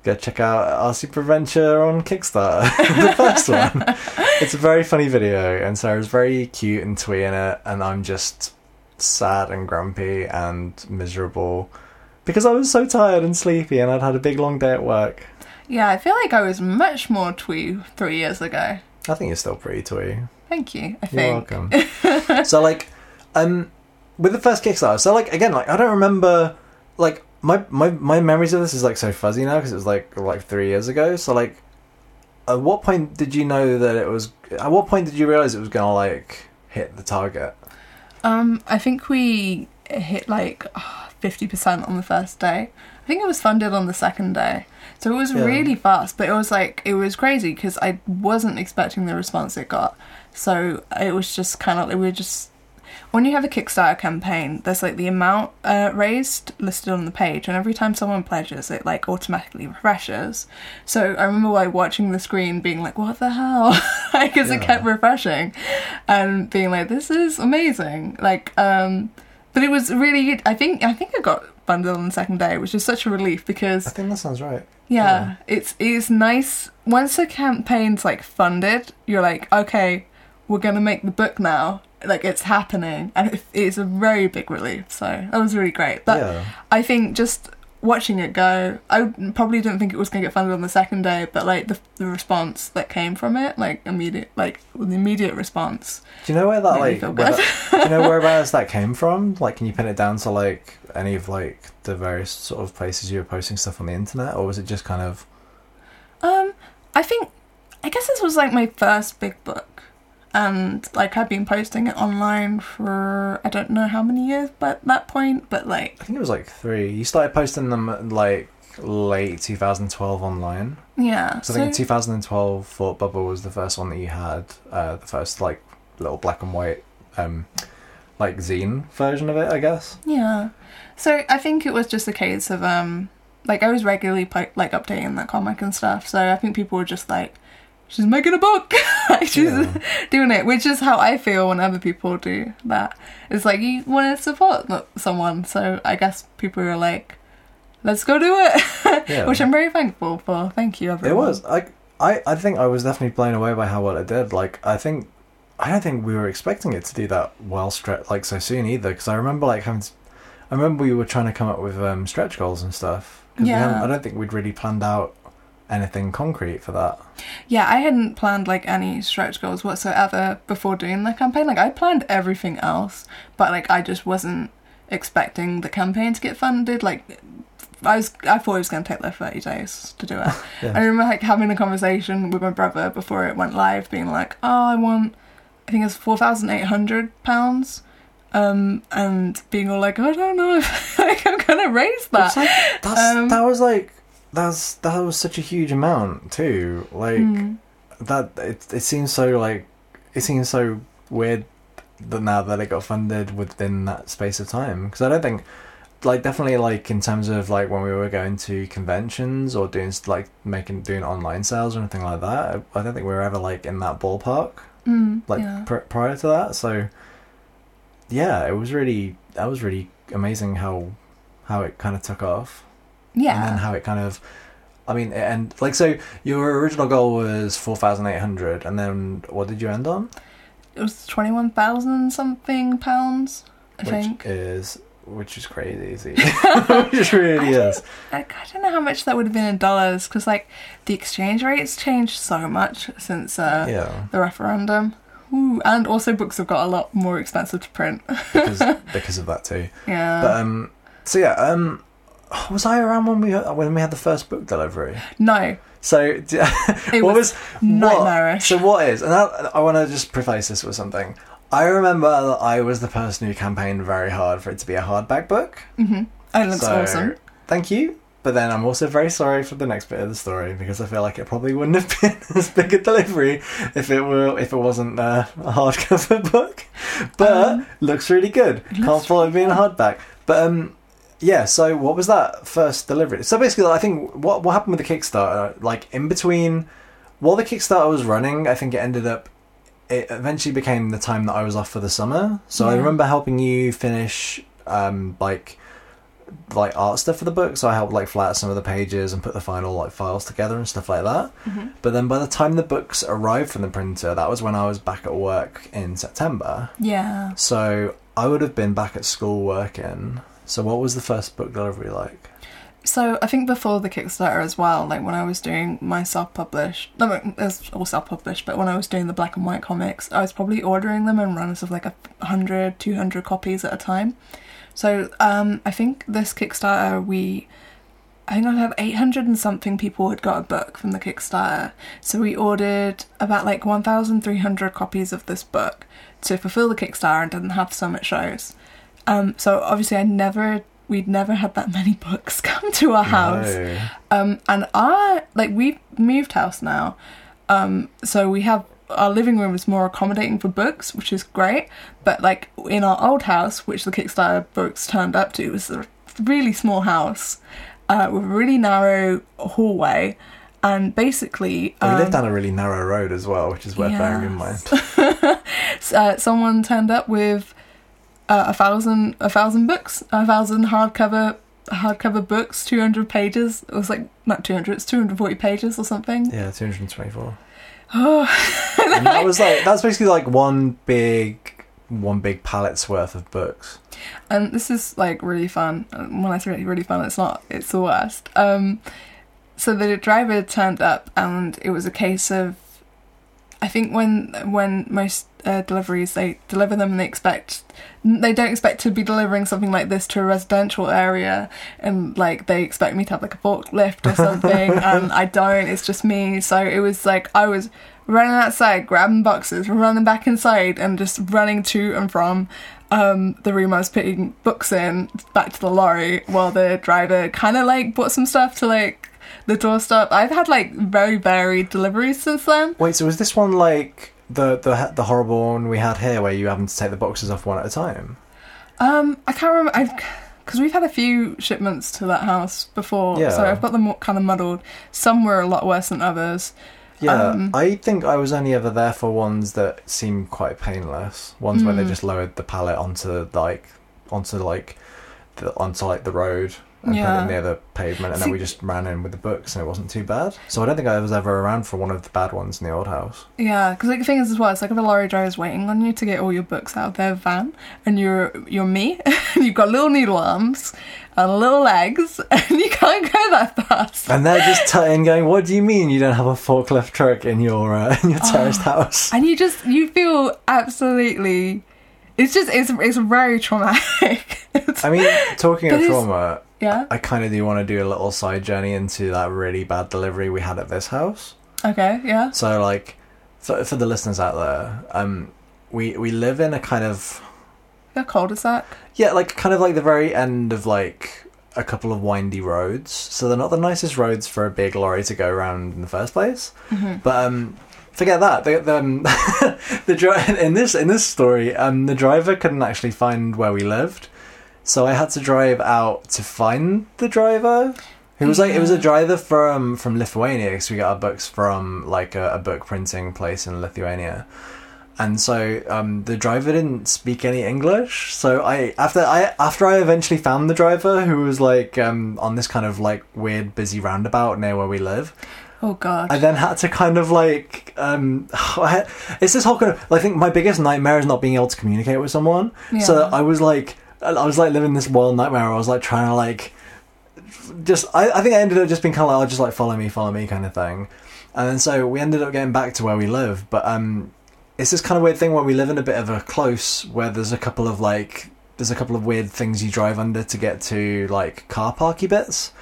go check out our Super Adventure on Kickstarter, the first one. It's a very funny video, and Sarah's very cute and twee in it, and I'm just sad and grumpy and miserable because I was so tired and sleepy, and I'd had a big long day at work. yeah, I feel like I was much more twee three years ago. I think you're still pretty twee. Thank you. I You're think. welcome. so like, um, with the first Kickstarter, so like again, like I don't remember, like my my my memories of this is like so fuzzy now because it was like like three years ago. So like, at what point did you know that it was? At what point did you realize it was gonna like hit the target? Um, I think we hit like fifty percent on the first day. I think it was funded on the second day, so it was Yeah. really fast. But it was like it was crazy because I wasn't expecting the response it got. So it was just kind of we were just when you have a Kickstarter campaign, there's like the amount uh, raised listed on the page, and every time someone pledges, it like automatically refreshes. So I remember like watching the screen, being like, "What the hell?" Because it kept refreshing, and being like, "This is amazing!" Like, um, but it was really. I think I think I got bundled on the second day, which is such a relief because I think that sounds right. yeah, it's it's nice once the campaign's like funded. You're like, okay, we're gonna make the book now. Like it's happening, and it- it's a very big relief. So that was really great. But yeah, I think just watching it go, I probably didn't think it was gonna get funded on the second day, but like the the response that came from it, like immediate, like the immediate response. do you know where that like? where that- do you know whereabouts that came from? Like, can you pin it down to like any of like the various sort of places you were posting stuff on the internet, or was it just kind of? Um, I think, I guess this was like my first big book, and like I've been posting it online for I don't know how many years, but that point, but like I think it was like three. You started posting them like late 2012 online. yeah. So I think in 2012, Thought Bubble was the first one that you had, uh, the first like little black and white, um, like zine version of it, I guess. Yeah. So I think it was just a case of um like I was regularly like updating that comic and stuff. So I think people were just like she's making a book. like she's Yeah. doing it, which is how I feel when other people do that. It's like you want to support someone. So I guess people are like let's go do it. Yeah. which I'm very thankful for. Thank you everyone. It was like I, I think I was definitely blown away by how well it did. Like I think I don't think we were expecting it to do that well stretch like so soon either. Because I remember like having, to- I remember we were trying to come up with um, stretch goals and stuff. Yeah. I don't think we'd really planned out anything concrete for that. Yeah, I hadn't planned like any stretch goals whatsoever before doing the campaign. Like I planned everything else, but like I just wasn't expecting the campaign to get funded. Like I was, I thought it was going to take like thirty days to do it. Yeah. I remember like having a conversation with my brother before it went live, being like, "Oh, I want, I think it's four thousand eight hundred pounds." Um, and being all like, I don't know if like, I'm gonna raise that. Like, that's, Um, that was like that's that was such a huge amount too. Like Mm. that it it seems so like it seems so weird that now that it got funded within that space of time because I don't think like definitely like in terms of like when we were going to conventions or doing like making doing online sales or anything like that I don't think we were ever like in that ballpark Mm, like yeah. pr- prior to that so yeah it was really that was really amazing how how it kind of took off yeah. and then how it kind of I mean and like so your original goal was 4800 and then what did you end on it was twenty one thousand something pounds. I which think. is which is crazy which really is Like, I don't know how much that would have been in dollars because like the exchange rates changed so much since uh, yeah the referendum. Ooh, and also books have got a lot more expensive to print. because because of that too yeah. but um so yeah um was I around when we when we had the first book delivery no, so d- it what was, was nightmarish. So what is? And I, I want to just preface this with something. I remember that I was the person who campaigned very hard for it to be a hardback book. hmm It looks so, awesome. Thank you. But then I'm also very sorry for the next bit of the story because I feel like it probably wouldn't have been as big a delivery if it were if it wasn't uh, a hardcover book. But Um, looks really good. it Can't follow really being a hardback. But um, yeah. So what was that first delivery? So basically, I think what what happened with the Kickstarter, like in between, while the Kickstarter was running, I think it ended up. It eventually became the time that I was off for the summer. So I remember helping you finish, um, like like art stuff for the book. So I helped like flat some of the pages and put the final like files together and stuff like that. hmm But then by the time the books arrived from the printer, that was when I was back at work in September. Yeah. So I would have been back at school working. So what was the first book delivery like? So I think before the Kickstarter as well, like when I was doing my self-published, no, it was all self-published, but when I was doing the black and white comics, I was probably ordering them in runs of like a 100, 200 copies at a time. So um, I think this Kickstarter, we, I think I have 800 and something people had got a book from the Kickstarter. So we ordered about like 1,300 copies of this book to fulfill the Kickstarter and didn't have some at shows. Um, so obviously I never, we'd never had that many books come to our house. No. Um, and I like we've moved house now, um, so we have our living room is more accommodating for books, which is great. But like in our old house, which the Kickstarter books turned up to, was a really small house uh, with a really narrow hallway, and basically we um, lived down a really narrow road as well, which is worth bearing in mind. uh, someone turned up with uh, a thousand a thousand books, a thousand hardcover hardcover books, two hundred pages. It was like not two hundred, it's two hundred forty pages or something. Yeah, 224. And that was like that's basically like one big one big pallet's worth of books. and this is like really fun. When I say really fun, it's not. It's the worst. Um, so the driver turned up, and it was a case of, I think when when most uh, deliveries they deliver them, and they expect they don't expect to be delivering something like this to a residential area, and like they expect me to have like a forklift or something, and I don't. It's just me. So it was like I was running outside, grabbing boxes, running back inside, and just running to and from um, the room I was putting books in back to the lorry while the driver kind of like bought some stuff to like the doorstep. I've had like very varied deliveries since then. Wait, so was this one like the the the horrible one we had here, where you having to take the boxes off one at a time? Um, I can't remember. I've because we've had a few shipments to that house before, Yeah. so I've got them kind of muddled. Some were a lot worse than others. Yeah, Um, I think I was only ever there for ones that seemed quite painless. Ones where they Mm. just lowered the pallet onto like onto like the, onto like the road and Yeah. put it near the pavement, and See- then we just ran in with the books, and it wasn't too bad. So I don't think I was ever around for one of the bad ones in the old house. Yeah, because like the thing is as well, it's like if a lorry driver's waiting on you to get all your books out of their van, and you're you're me, and you've got little needle arms and little legs, and you can't go that fast. And they're just tutting, going, "What do you mean you don't have a forklift truck in your uh, in your terraced house?" and you just you feel absolutely it's just it's it's very traumatic I mean, talking But of trauma, yeah I kind of do want to do a little side journey into that really bad delivery we had at this house. okay yeah So, like, for, for the listeners out there, um, we we live in a kind of yeah cul-de-sac yeah, like kind of like the very end of like a couple of windy roads. So they're not the nicest roads for a big lorry to go around in the first place. hmm But um, forget that. The the, um, the dri- in this in this story, um, the driver couldn't actually find where we lived, so I had to drive out to find the driver. Who was like it was a driver from from Lithuania because we got our books from like a, a book printing place in Lithuania. And so um, the driver didn't speak any English. So I after I after I eventually found the driver who was like um, on this kind of like weird busy roundabout near where we live, oh god I then had to kind of like um had- it's this whole kind of I think my biggest nightmare is not being able to communicate with someone. So I was like I was like living this wild nightmare. where I was like trying to like just I, I think I ended up just being kind of like oh, just like follow me, follow me kind of thing. And then so we ended up getting back to where we live, but um it's this kind of weird thing where we live in a bit of a close where there's a couple of like there's a couple of weird things you drive under to get to like car parky bits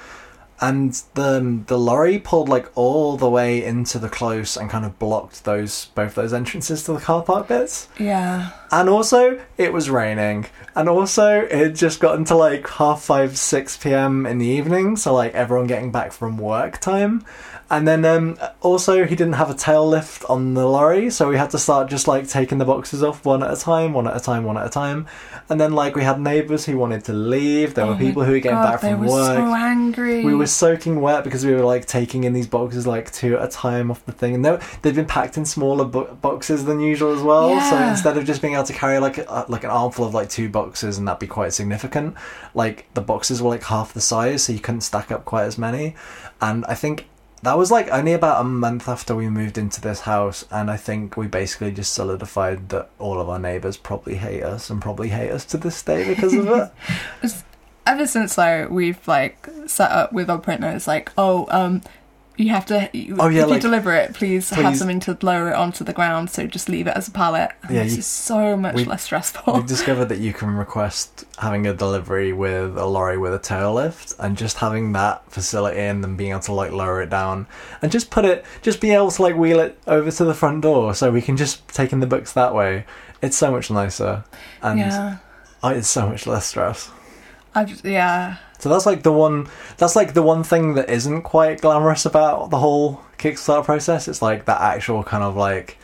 and the the lorry pulled like all the way into the close and kind of blocked those both those entrances to the car park bits. yeah And also, it was raining, and also it just got into like half five, six p.m. in the evening, so like everyone getting back from work time. And then um, also he didn't have a tail lift on the lorry, so we had to start just like taking the boxes off one at a time, one at a time, one at a time. And then like we had neighbours who wanted to leave. There Oh were people who were getting God, back they from were work so angry we were soaking wet because we were like taking in these boxes like two at a time off the thing and they, they'd been packed in smaller bo- boxes than usual as well Yeah. so instead of just being able to carry like a, like an armful of like two boxes and that'd be quite significant like the boxes were like half the size so you couldn't stack up quite as many and i think that was like only about a month after we moved into this house and i think we basically just solidified that all of our neighbors probably hate us and probably hate us to this day because of it. Ever since like we've like set up with our printer it's like oh um you have to you, Oh, yeah, if like, you deliver it please, have something to lower it onto the ground so just leave it as a pallet Yeah, this you- is so much we- less stressful We've discovered that you can request having a delivery with a lorry with a tail lift, and just having that facility and then being able to like lower it down and just put it, just be able to like wheel it over to the front door, so we can just take in the books that way. It's so much nicer, and yeah it's so much less stress. I just, yeah So that's like the one. That's like the one thing that isn't quite glamorous about the whole Kickstarter process. It's like that actual kind of like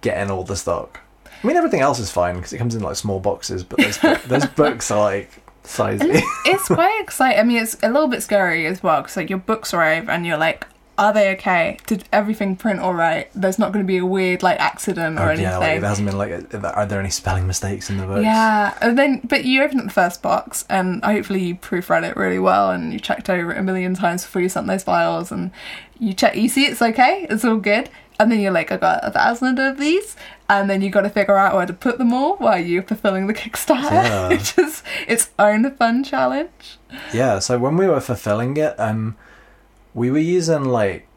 getting all the stock. I mean, everything else is fine because it comes in like small boxes, but those those books are like sizey. it's quite exciting. I mean, it's a little bit scary as well because like your books arrive and you're like, are they okay? Did everything print all right? There's not going to be a weird like accident or Oh, anything. yeah, like there hasn't been like. Are there any spelling mistakes in the books? Yeah, and then but you open up the first box and hopefully you proofread it really well and you checked over it a million times before you sent those files and you check you see it's okay, it's all good, and then you're like, I got a thousand of these, and then you got to figure out where to put them all while you're fulfilling the Kickstarter, Yeah. which is its own fun challenge. Yeah, so when we were fulfilling it, um, we were using like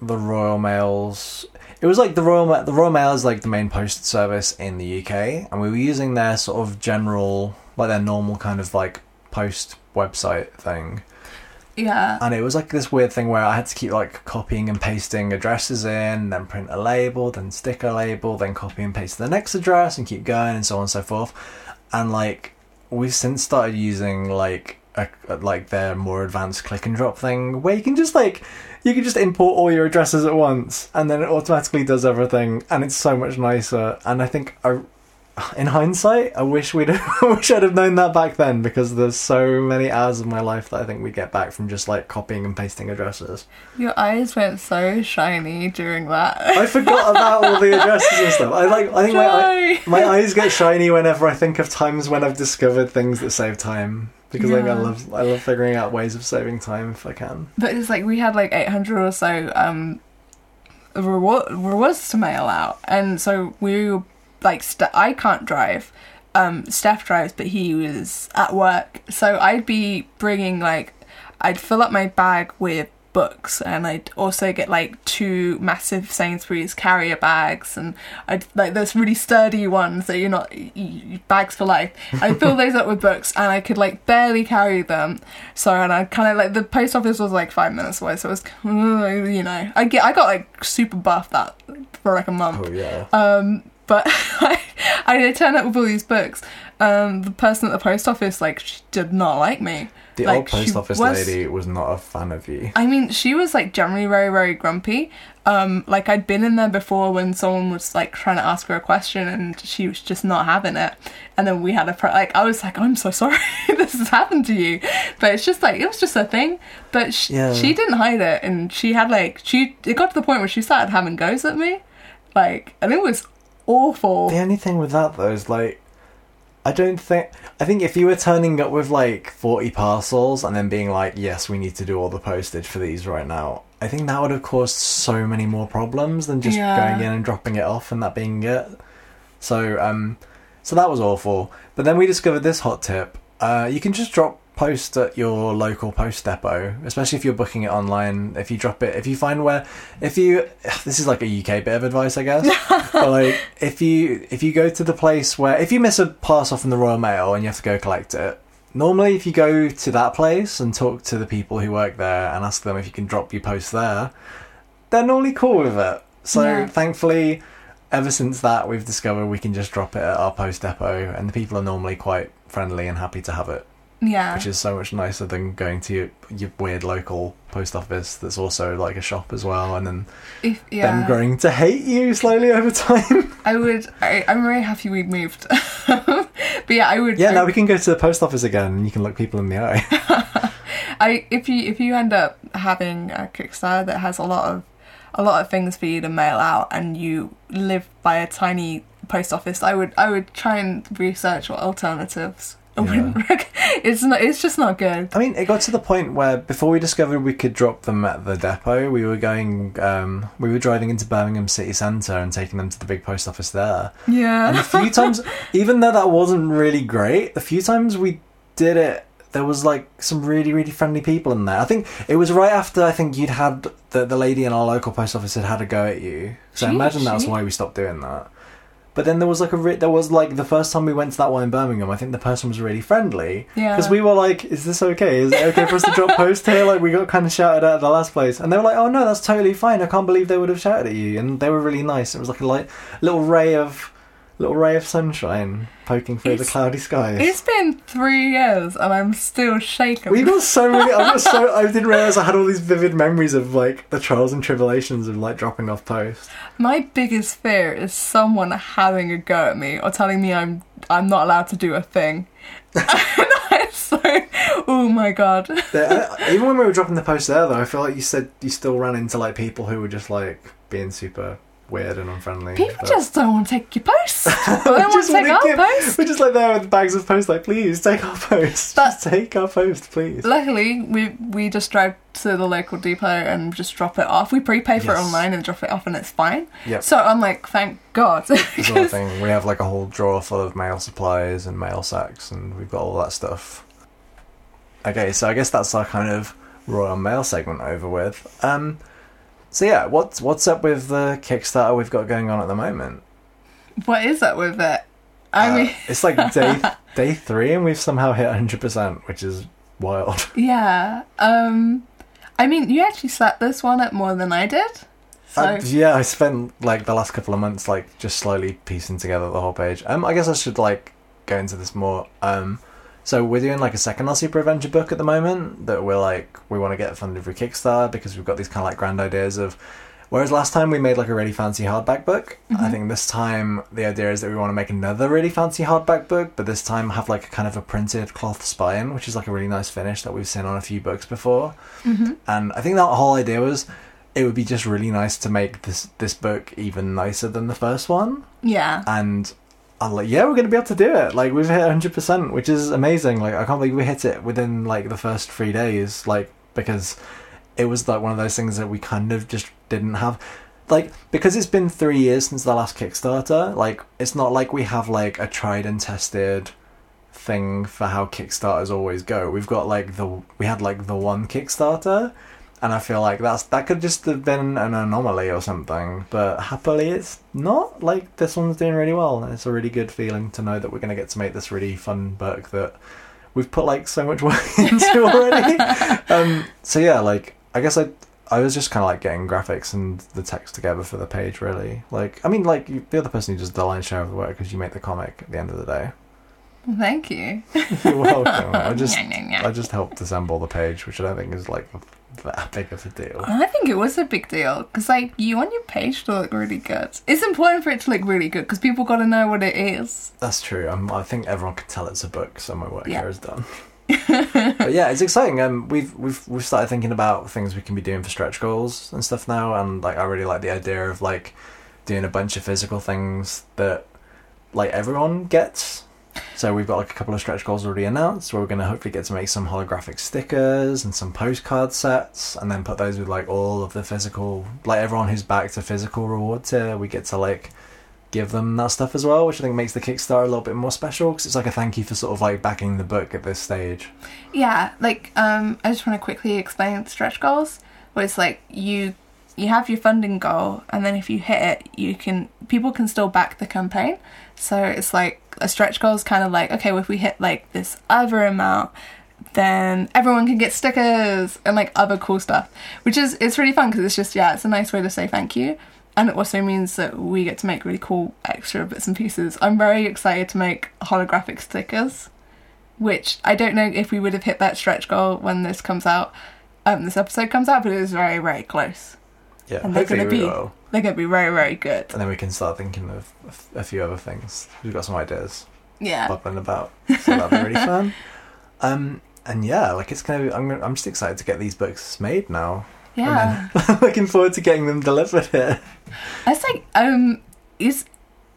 the Royal Mail's. It was like the Royal Ma- the Royal Mail is like the main post service in the UK, and we were using their sort of general, like their normal kind of like post website thing. Yeah. and it was like this weird thing where I had to keep like copying and pasting addresses in, then print a label, then stick a label, then copy and paste the next address, and keep going, and so on and so forth. And like we've since started using like a, like their more advanced click and drop thing, where you can just like you can just import all your addresses at once, and then it automatically does everything, and it's so much nicer. And I think I in hindsight, I wish we'd I wish I'd have known that back then because there's so many hours of my life that I think we get back from just like copying and pasting addresses. Your eyes went so shiny during that. I forgot about all the addresses and stuff. I like I think my my eyes get shiny whenever I think of times when I've discovered things that save time because like I love I love figuring out ways of saving time if I can. But it's like we had like 800 or so um, reward, rewards to mail out. And so we were like, st- I can't drive. Um, Stef drives, but he was at work. So I'd be bringing like, I'd fill up my bag with books and I'd also get like two massive Sainsbury's carrier bags and I'd like those really sturdy ones that you're not bags for life. I'd fill those up with books and I could like barely carry them. So and I kind of like the post office was like five minutes away, so it was you know I get I got like super buff that for like a month. Oh yeah. Um, but I, I turned up with all these books. Um, the person at the post office like she did not like me. the like, old post office was- lady was not a fan of you. I mean, she was like generally very, very grumpy. Um, like I'd been in there before when someone was like trying to ask her a question and she was just not having it. And then we had a pro- like I was like, I'm so sorry this has happened to you, but it's just like it was just a thing. But sh- Yeah. she didn't hide it, and she had like she it got to the point where she started having goes at me, like and it was awful. The only thing with that though is like, I don't think. I think if you were turning up with like forty parcels and then being like, "Yes, we need to do all the postage for these right now," I think that would have caused so many more problems than just Yeah. going in and dropping it off and that being it. So, um, so that was awful. But then we discovered this hot tip: uh, you can just drop post at your local post depot, especially if you're booking it online. If you drop it, if you find where, if you, this is like a UK bit of advice, I guess. but like, if you if you go to the place where, if you miss a parcel from the Royal Mail and you have to go collect it. Normally, if you go to that place and talk to the people who work there and ask them if you can drop your post there, they're normally cool with it. So Yeah. thankfully, ever since that, we've discovered we can just drop it at our post depot, and the people are normally quite friendly and happy to have it, yeah, which is so much nicer than going to your, your weird local post office that's also like a shop as well, and then if, yeah. them growing to hate you slowly over time. I would. I, I'm very happy we moved. but yeah, I would. yeah, I, now we can go to the post office again, and you can look people in the eye. I if you if you end up having a Kickstarter that has a lot of a lot of things for you to mail out, and you live by a tiny post office, I would I would try and research what alternatives. Rec- it's not. It's just not good. I mean, it got to the point where before we discovered we could drop them at the depot, we were going, um, we were driving into Birmingham city centre and taking them to the big post office there. Yeah. And Yeah. few times, even though that wasn't really great, the few times we did it, there was like some really, really friendly people in there. I think it was right after I think you'd had the the lady in our local post office had had a go at you. So I She- imagine that's why we stopped doing that. But then there was like a re- there was like the first time we went to that one in Birmingham. I think the person was really friendly Yeah. because we were like, "Is this okay? Is it okay for us to drop post here?" Like we got kind of shouted at at the last place, and they were like, "Oh no, that's totally fine. I can't believe they would have shouted at you." And they were really nice. It was like a light, little ray of, little ray of sunshine poking through the cloudy skies. It's been three years and I'm still shaken. We've got so many. I got so. I didn't realize I had all these vivid memories of like the trials and tribulations of like dropping off post. My biggest fear is someone having a go at me or telling me I'm I'm not allowed to do a thing. So, oh my god. I- even when we were dropping the post there, though, I feel like you said you still ran into like people who were just like being super weird and unfriendly. People but- just don't want to take your post. They don't want to take our give- post. We're just like there with bags of post, like please take our post. But- just take our post, please. Luckily, we we just drive to the local depot and just drop it off. We prepay for it online and drop it off, and it's fine. Yep. So I'm like, thank God. Another thing. We have like a whole drawer full of mail supplies and mail sacks, and we've got all that stuff. Okay, so I guess that's our kind of Royal Mail segment over with. Um, so yeah, what's what's up with the Kickstarter we've got going on at the moment? what is it with it? I Uh, mean, it's like day day three, and we've somehow hit hundred percent, which is wild. Yeah. Um, I mean, you actually slept this one up more than I did. So Uh, yeah, I spent like the last couple of months like just slowly piecing together the whole page. Um, I guess I should like go into this more. Um, so we're doing like a second our super adventure book at the moment that we're like we want to get funded through Kickstarter because we've got these kind of like grand ideas of. Whereas last time we made like a really fancy hardback book, I mm-hmm. think this time the idea is that we want to make another really fancy hardback book, but this time have like a kind of a printed cloth spine, which is like a really nice finish that we've seen on a few books before. Mm-hmm. And I think that whole idea was it would be just really nice to make this this book even nicer than the first one. yeah. And I'm like, yeah, we're gonna be able to do it. Like we've hit 100, percent which is amazing. Like I can't believe we hit it within like the first three days. Like because it was like one of those things that we kind of just didn't have. Like because it's been three years since the last Kickstarter. Like it's not like we have like a tried and tested thing for how Kickstarters always go. We've got like the we had like the one Kickstarter, and I feel like that's that could just have been an anomaly or something. But happily, it's not. Like this one's doing really well, and it's a really good feeling to know that we're gonna get to make this really fun book that we've put like so much work into already. um, so yeah, like I guess I. I was just kind of like getting graphics and the text together for the page, really. Like, I mean, like you, the other person who does the line share of the work because you make the comic at the end of the day. Thank you. You're welcome. I just Nyah, nyah, nyah. I just helped assemble the page, which I don't think is like that big of a deal. I think it was a big deal because, like, you want your page to look really good. It's important for it to look really good because people got to know what it is. That's true. Um, I think everyone can tell it's a book, so my work Yeah. here is done. but yeah, it's exciting. Um, we've we've we've started thinking about things we can be doing for stretch goals and stuff now, and like I really like the idea of like doing a bunch of physical things that like everyone gets. So we've got like a couple of stretch goals already announced. Where we're going to hopefully get to make some holographic stickers and some postcard sets, and then put those with like all of the physical, like everyone who's backed a physical reward tier, we get to like give them that stuff as well, which I think makes the Kickstarter a little bit more special because it's like a thank you for sort of like backing the book at this stage. Yeah, like um, I just want to quickly explain stretch goals. Where it's like you you have your funding goal, and then if you hit it, you can people can still back the campaign. So it's like a stretch goal is kind of like okay, well, if we hit like this other amount, then everyone can get stickers and like other cool stuff, which is it's really fun because it's just yeah, it's a nice way to say thank you. And it also means that we get to make really cool extra bits and pieces. I'm very excited to make holographic stickers which I don't know if we would have hit that stretch goal when this comes out, um, this episode comes out, but it was very, very close. Yeah, And they're gonna be- will. They're going to be very, very good. And then we can start thinking of a few other things. We've got some ideas Yeah. bubbling about, so that'll be really fun. Um, and yeah, like it's gonna. Be, I'm. I'm just excited to get these books made now. Yeah. I'm looking forward to getting them delivered here. It's like, um, it's,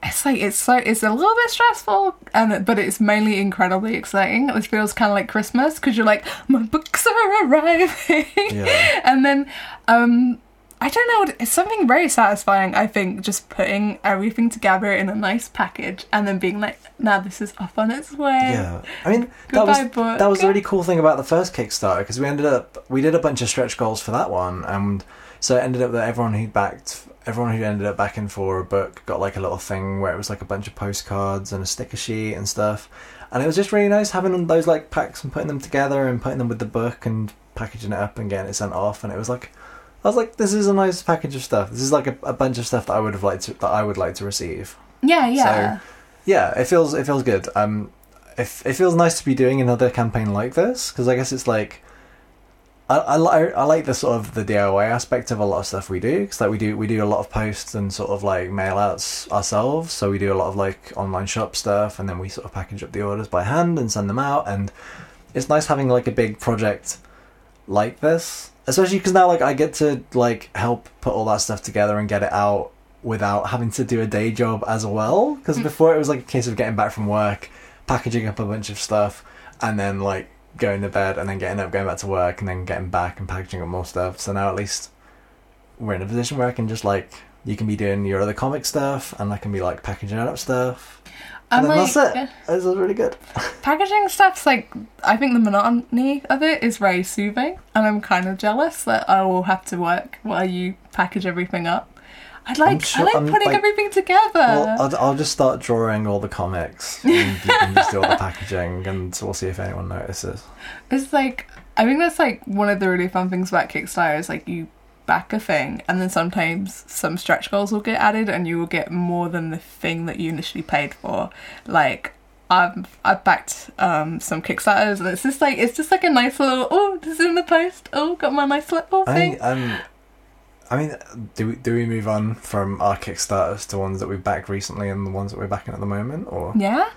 it's like, it's so, it's a little bit stressful, and but it's mainly incredibly exciting. It feels kind of like Christmas because you're like, my books are arriving. Yeah. and then um I don't know it's something very satisfying I think just putting everything together in a nice package and then being like now this is off on its way Yeah, I mean that was book. that was the really cool thing about the first Kickstarter because we ended up we did a bunch of stretch goals for that one, and so it ended up that everyone who backed everyone who ended up backing for a book got like a little thing where it was like a bunch of postcards and a sticker sheet and stuff, and it was just really nice having those like packs and putting them together and putting them with the book and packaging it up and getting it sent off, and it was like. I was like, "This is a nice package of stuff. This is like a, a bunch of stuff that I would have liked to, that I would like to receive." yeah yeah yeah, it feels it feels good. Um, it, it feels nice to be doing another campaign like this because I guess it's like I, I, I like the sort of the DIY aspect of a lot of stuff we do because like we do we do a lot of posts and sort of like mail outs ourselves. So we do a lot of like online shop stuff and then we sort of package up the orders by hand and send them out. And it's nice having like a big project like this, especially because now like I get to like help put all that stuff together and get it out without having to do a day job as well. Because Mm. before it was like a case of getting back from work, packaging up a bunch of stuff, and then like going to bed, and then getting up, going back to work, and then getting back and packaging up more stuff. So now at least we're in a position where I can just like you can be doing your other comic stuff, and I can be like packaging up stuff. I'm and then like that's it. This is really good. packaging stuff's like I think the monotony of it is very soothing and I'm kind of jealous that I will have to work while you package everything up I like sure- I like I'm, putting like- everything together. Well, I'll, I'll just start drawing all the comics, and you can just do all the packaging, and we'll see if anyone notices. It's like I think that's like one of the really fun things about Kickstarter is like you back a thing and then sometimes some stretch goals will get added and you will get more than the thing that you initially paid for. Like I've I've backed um some Kickstarters and it's just like it's just like a nice little oh this is in the post oh got my nice little thing. think, um, I mean, do we do we move on from our Kickstarters to ones that we've backed recently and the ones that we're backing at the moment, or Yeah.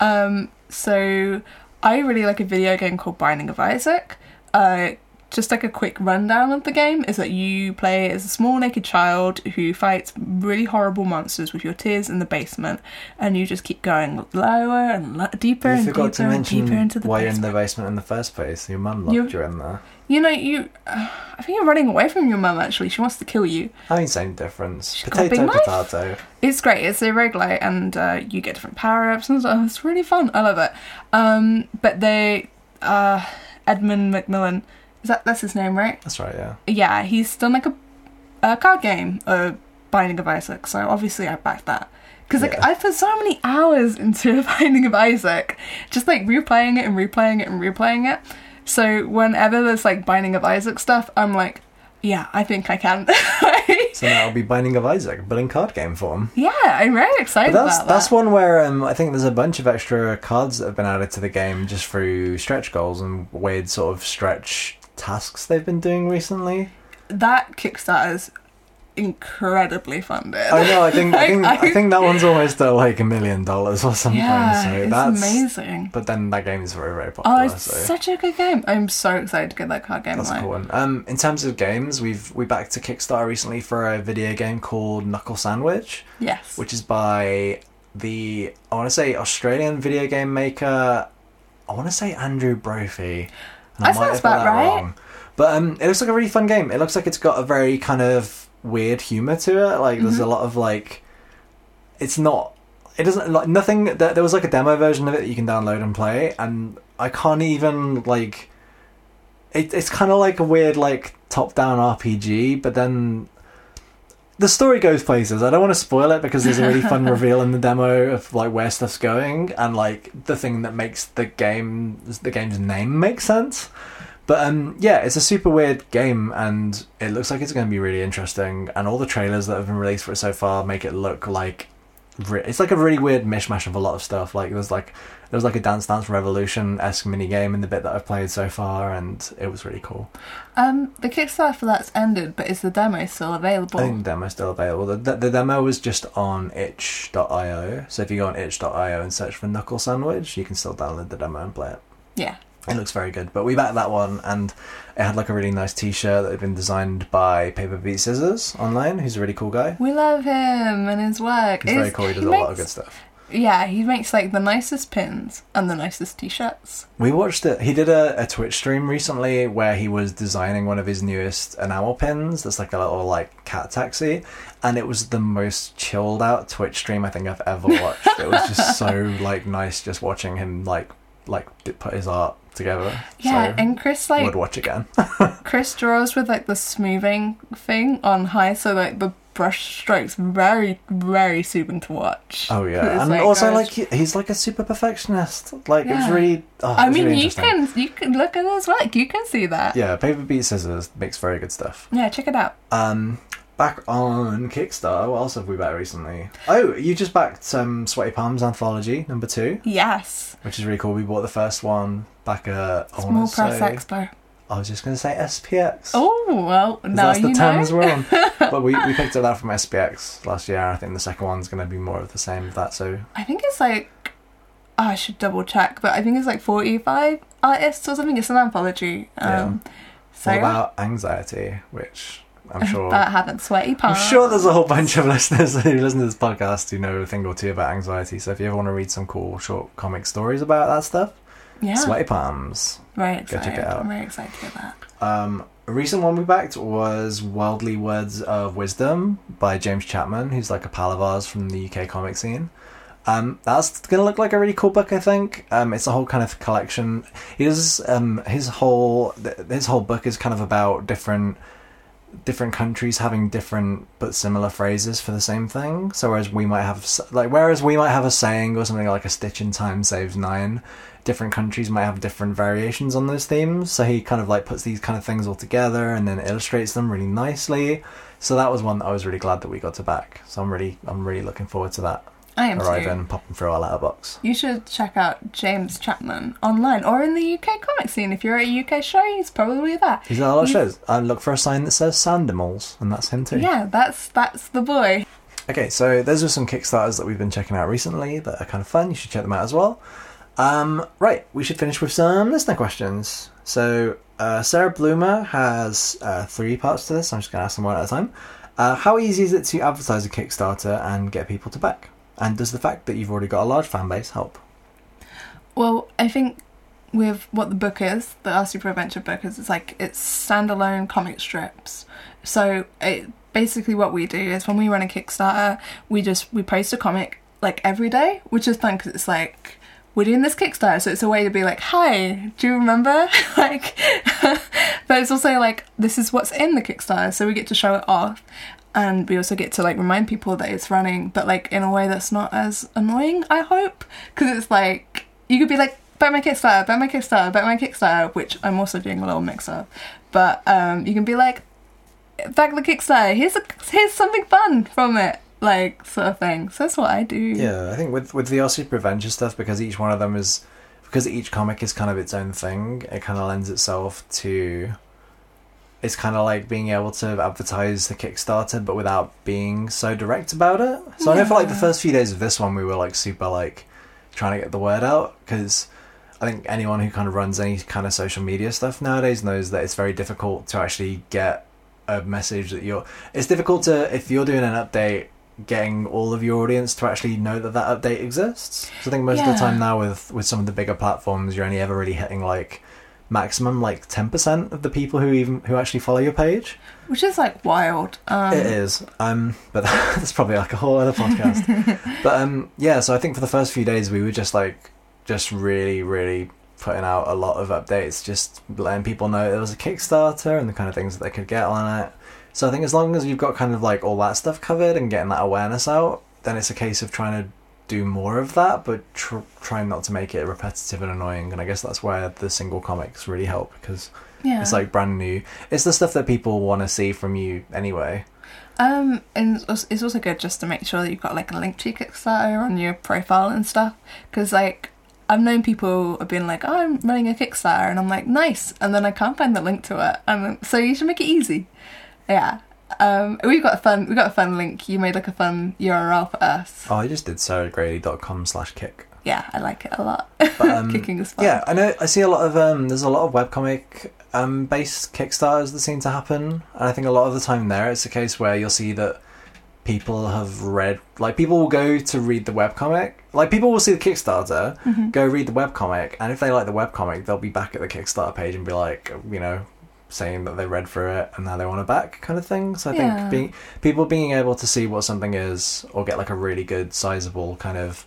Um, so I really like a video game called Binding of Isaac. Uh, just like a quick rundown of the game is that you play as a small naked child who fights really horrible monsters with your tears in the basement, and you just keep going lower and lo- deeper you and forgot deeper to and deeper into the why you're basement. in the basement in the first place. Your mum locked You- you in there. You know, you. Uh, I think you're running away from your mum. Actually, she wants to kill you. I mean, same difference. She's big Potato, knife. potato. It's great. It's a roguelite and uh, you get different power ups and stuff. It's really fun. I love it. Um, but they, uh, Edmund McMillen, is that that's his name, right? That's right. Yeah. Yeah, he's done like a, a card game, uh, Binding of Isaac. So obviously I backed that because like Yeah. I put so many hours into Binding of Isaac, just like replaying it and replaying it and replaying it. So whenever there's like Binding of Isaac stuff, I'm like, yeah, I think I can. So now it'll be Binding of Isaac, but in card game form. yeah, I'm very excited But that's about that's one where um, I think there's a bunch of extra cards that have been added to the game just through stretch goals and weird sort of stretch tasks they've been doing recently. that Kickstarter's incredibly funded. I know. I think I think Like, I think that one's almost at like a million dollars or something. yeah, so it's that's amazing. But then that game is very very popular. Oh, it's so. such a good game. I'm so excited to get that card game That's a cool one. Um, in terms of games, we've we backed to Kickstarter recently for a video game called Knuckle Sandwich, Yes. which is by the I want to say Australian video game maker. I want to say Andrew Brophy. And That sounds about right. But um, it looks like a really fun game. It looks like it's got a very kind of weird humor to it. Like there's Mm-hmm. a lot of like, it's not. It doesn't like nothing. There, there was like a demo version of it that you can download and play, and I can't even like. It, it's kind of like a weird like top-down RPG, but then the story goes places. I don't want to spoil it because there's a really fun reveal in the demo of like where stuff's going and like the thing that makes the game the game's name make sense. But um, yeah, it's a super weird game, and it looks like it's going to be really interesting. And all the trailers that have been released for it so far make it look like it's like a really weird mishmash of a lot of stuff. Like there's like there's like a Dance Dance Revolution esque mini game in the bit that I've played so far, and it was really cool. Um, the Kickstarter for that's ended, but is the demo still available? I think the demo's still available. The, the, the demo was just on itch.io, so if you go on itch.io and search for Knuckle Sandwich, you can still download the demo and play it. Yeah. It looks very good. But we backed that one, and it had like a really nice T-shirt that had been designed by Paper Beat Scissors online, who's a really cool guy. We love him and his work. He's very cool. He does he a lot of good stuff. Yeah, he makes like the nicest pins and the nicest t-shirts. We watched it. He did a, a Twitch stream recently where he was designing one of his newest enamel pins. That's like a little like cat taxi, and it was the most chilled out Twitch stream I think I've ever watched. it was just so like nice just watching him like like put his art together. Yeah, so and Chris like would watch again. Chris draws with like the smoothing thing on high, so like the brush strokes very very soothing to watch. Oh yeah, and like, also like he, he's like a super perfectionist. Like it was really. Oh, I was mean, really you can you can look at his work. You can see that. Yeah, Paper Beat Scissors makes very good stuff. Yeah, check it out. Um, back on Kickstarter, what else have we backed recently? Oh, you just backed um, Sweaty Palms Anthology number two, Yes, which is really cool. We bought the first one back at I Small wanna Press say- Expo. I was just going to say SPX. Oh well, now that's the you terms know. we're on. but we, we picked it up from SPX last year. I think the second one's going to be more of the same of that. So I think it's like oh, I should double check, but I think it's like forty-five artists or something. It's an anthology. Um, So what about anxiety, which I'm sure that haven't sweaty palms. I'm sure there's a whole bunch of listeners who listen to this podcast who know a thing or two about anxiety. So if you ever want to read some cool short comic stories about that stuff, yeah, Sweaty Palms. very Go check it out. I'm very excited to get that. Um, a recent one we backed was Worldly Words of Wisdom by James Chapman, who's like a pal of ours from the UK comic scene. Um, that's gonna look like a really cool book, I think. Um, it's a whole kind of collection. Does um, his whole th- his whole book is kind of about different different countries having different but similar phrases for the same thing. So whereas we might have like whereas we might have a saying or something like a stitch in time saves nine, different countries might have different variations on those themes. So he kind of like puts these kind of things all together and then illustrates them really nicely. So that was one that I was really glad that we got to back. So I'm really I'm really looking forward to that I am arriving too. and popping through our letterbox. You should check out James Chapman online or in the UK comic scene. If you're at a UK show, he's probably there. He's at a lot of shows. I look for a sign that says Soundimals, and that's him too. Yeah, that's that's the boy. Okay, so those are some Kickstarters that we've been checking out recently that are kind of fun. You should check them out as well. Um, right, we should finish with some listener questions. So, uh, Sarah Bloomer has uh, three parts to this. I'm just going to ask them one at a time. Uh, how easy is it to advertise a Kickstarter and get people to back? And does the fact that you've already got a large fan base help? Well, I think with what the book is, the Our Super Adventure book is, it's like it's standalone comic strips. So it basically what we do is when we run a Kickstarter, we just we post a comic like every day, which is fun because it's like we're doing this Kickstarter, so it's a way to be like, "Hi, do you remember?" like, but it's also like this is what's in the Kickstarter, so we get to show it off, and we also get to like remind people that it's running, but like in a way that's not as annoying. I hope because it's like you could be like, "Bet my Kickstarter, bet my Kickstarter, bet my Kickstarter," which I'm also doing a little mix of, but um, you can be like, "Back the Kickstarter. Here's a here's something fun from it." Like sort of thing. So that's what I do. Yeah, I think with with the Our Super Adventure stuff, because each one of them is because each comic is kind of its own thing. It kind of lends itself to. It's kind of like being able to advertise the Kickstarter, but without being so direct about it. So I know for like the first few days of this one, we were like super like trying to get the word out because I think anyone who kind of runs any kind of social media stuff nowadays knows that it's very difficult to actually get a message that you're. It's difficult to if you're doing an update, getting all of your audience to actually know that that update exists. So I think most of the time now with with some of the bigger platforms, you're only ever really hitting like maximum like ten percent of the people who even who actually follow your page. which is like wild. Um, It is. Um, but that's probably like a whole other podcast. but um, yeah. So I think for the first few days we were just like, just really, really putting out a lot of updates, just letting people know there was a Kickstarter and the kind of things that they could get on it. So I think as long as you've got kind of like all that stuff covered and getting that awareness out, then it's a case of trying to do more of that, but tr- trying not to make it repetitive and annoying. And I guess that's where the single comics really help because yeah. it's like brand new. It's the stuff that people want to see from you anyway. Um, and it's also good just to make sure that you've got like a link to your Kickstarter on your profile and stuff. Because like I've known people have been like, "Oh, I'm running a Kickstarter," and I'm like, "Nice," and then I can't find the link to it. and so you should make it easy. Yeah. Um, we've got a fun we got a fun link. You made like a fun URL for us. Oh, I just did sarahgraley.com slash kick. Yeah, I like it a lot. But, um, Kicking is fun. Yeah, I know. I see a lot of um. There's a lot of webcomic um based kickstarters that seem to happen, and I think a lot of the time there it's a case where you'll see that people have read like people will go to read the webcomic. Like people will see the Kickstarter, Mm-hmm. go read the webcomic, and if they like the webcomic, they'll be back at the Kickstarter page and be like, you know, saying that they read through it and now they want it back, kind of thing. So I Yeah. think being people being able to see what something is or get like a really good sizable kind of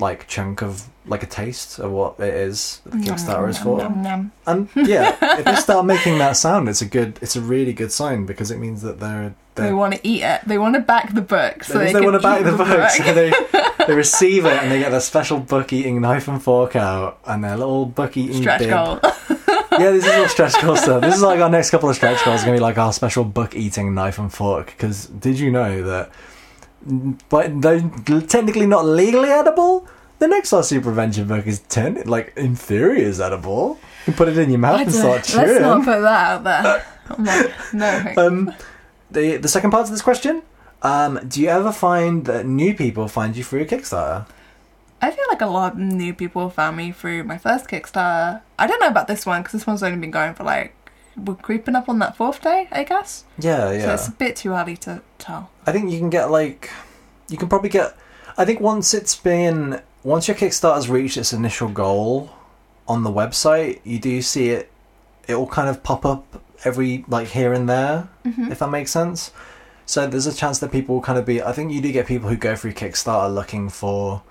like chunk of like a taste of what it is that the Kickstarter is for. Nom, nom, nom. And yeah, if they start making that sound, it's a good, it's a really good sign because it means that they're They they're want to eat it. They want to back the book. So they, they, they want to back eat the book, book. so they they receive it and they get their special book eating knife and fork out and their little book eating Stretch bib. goal. Yeah, this is all stretch goal stuff. This is like our next couple of stretch goals are gonna be like our special book eating knife and fork. Because did you know that, but though technically not legally edible, the next Super Adventure book is ten like in theory is edible. You put it in your mouth and start Let's not put that out there. I'm like, no. Um, the the second part of this question. Um, do you ever find that new people find you through Kickstarter? I feel like a lot of new people found me through my first Kickstarter. I don't know about this one because this one's only been going for like we're creeping up on that fourth day, I guess. Yeah, So yeah. it's a bit too early to tell. I think you can get like, you can probably get. I think once it's been once your Kickstarter's reached its initial goal on the website, you do see it. It will kind of pop up every like here and there, Mm-hmm. if that makes sense. So there's a chance that people will kind of be. I think you do get people who go through Kickstarter looking for,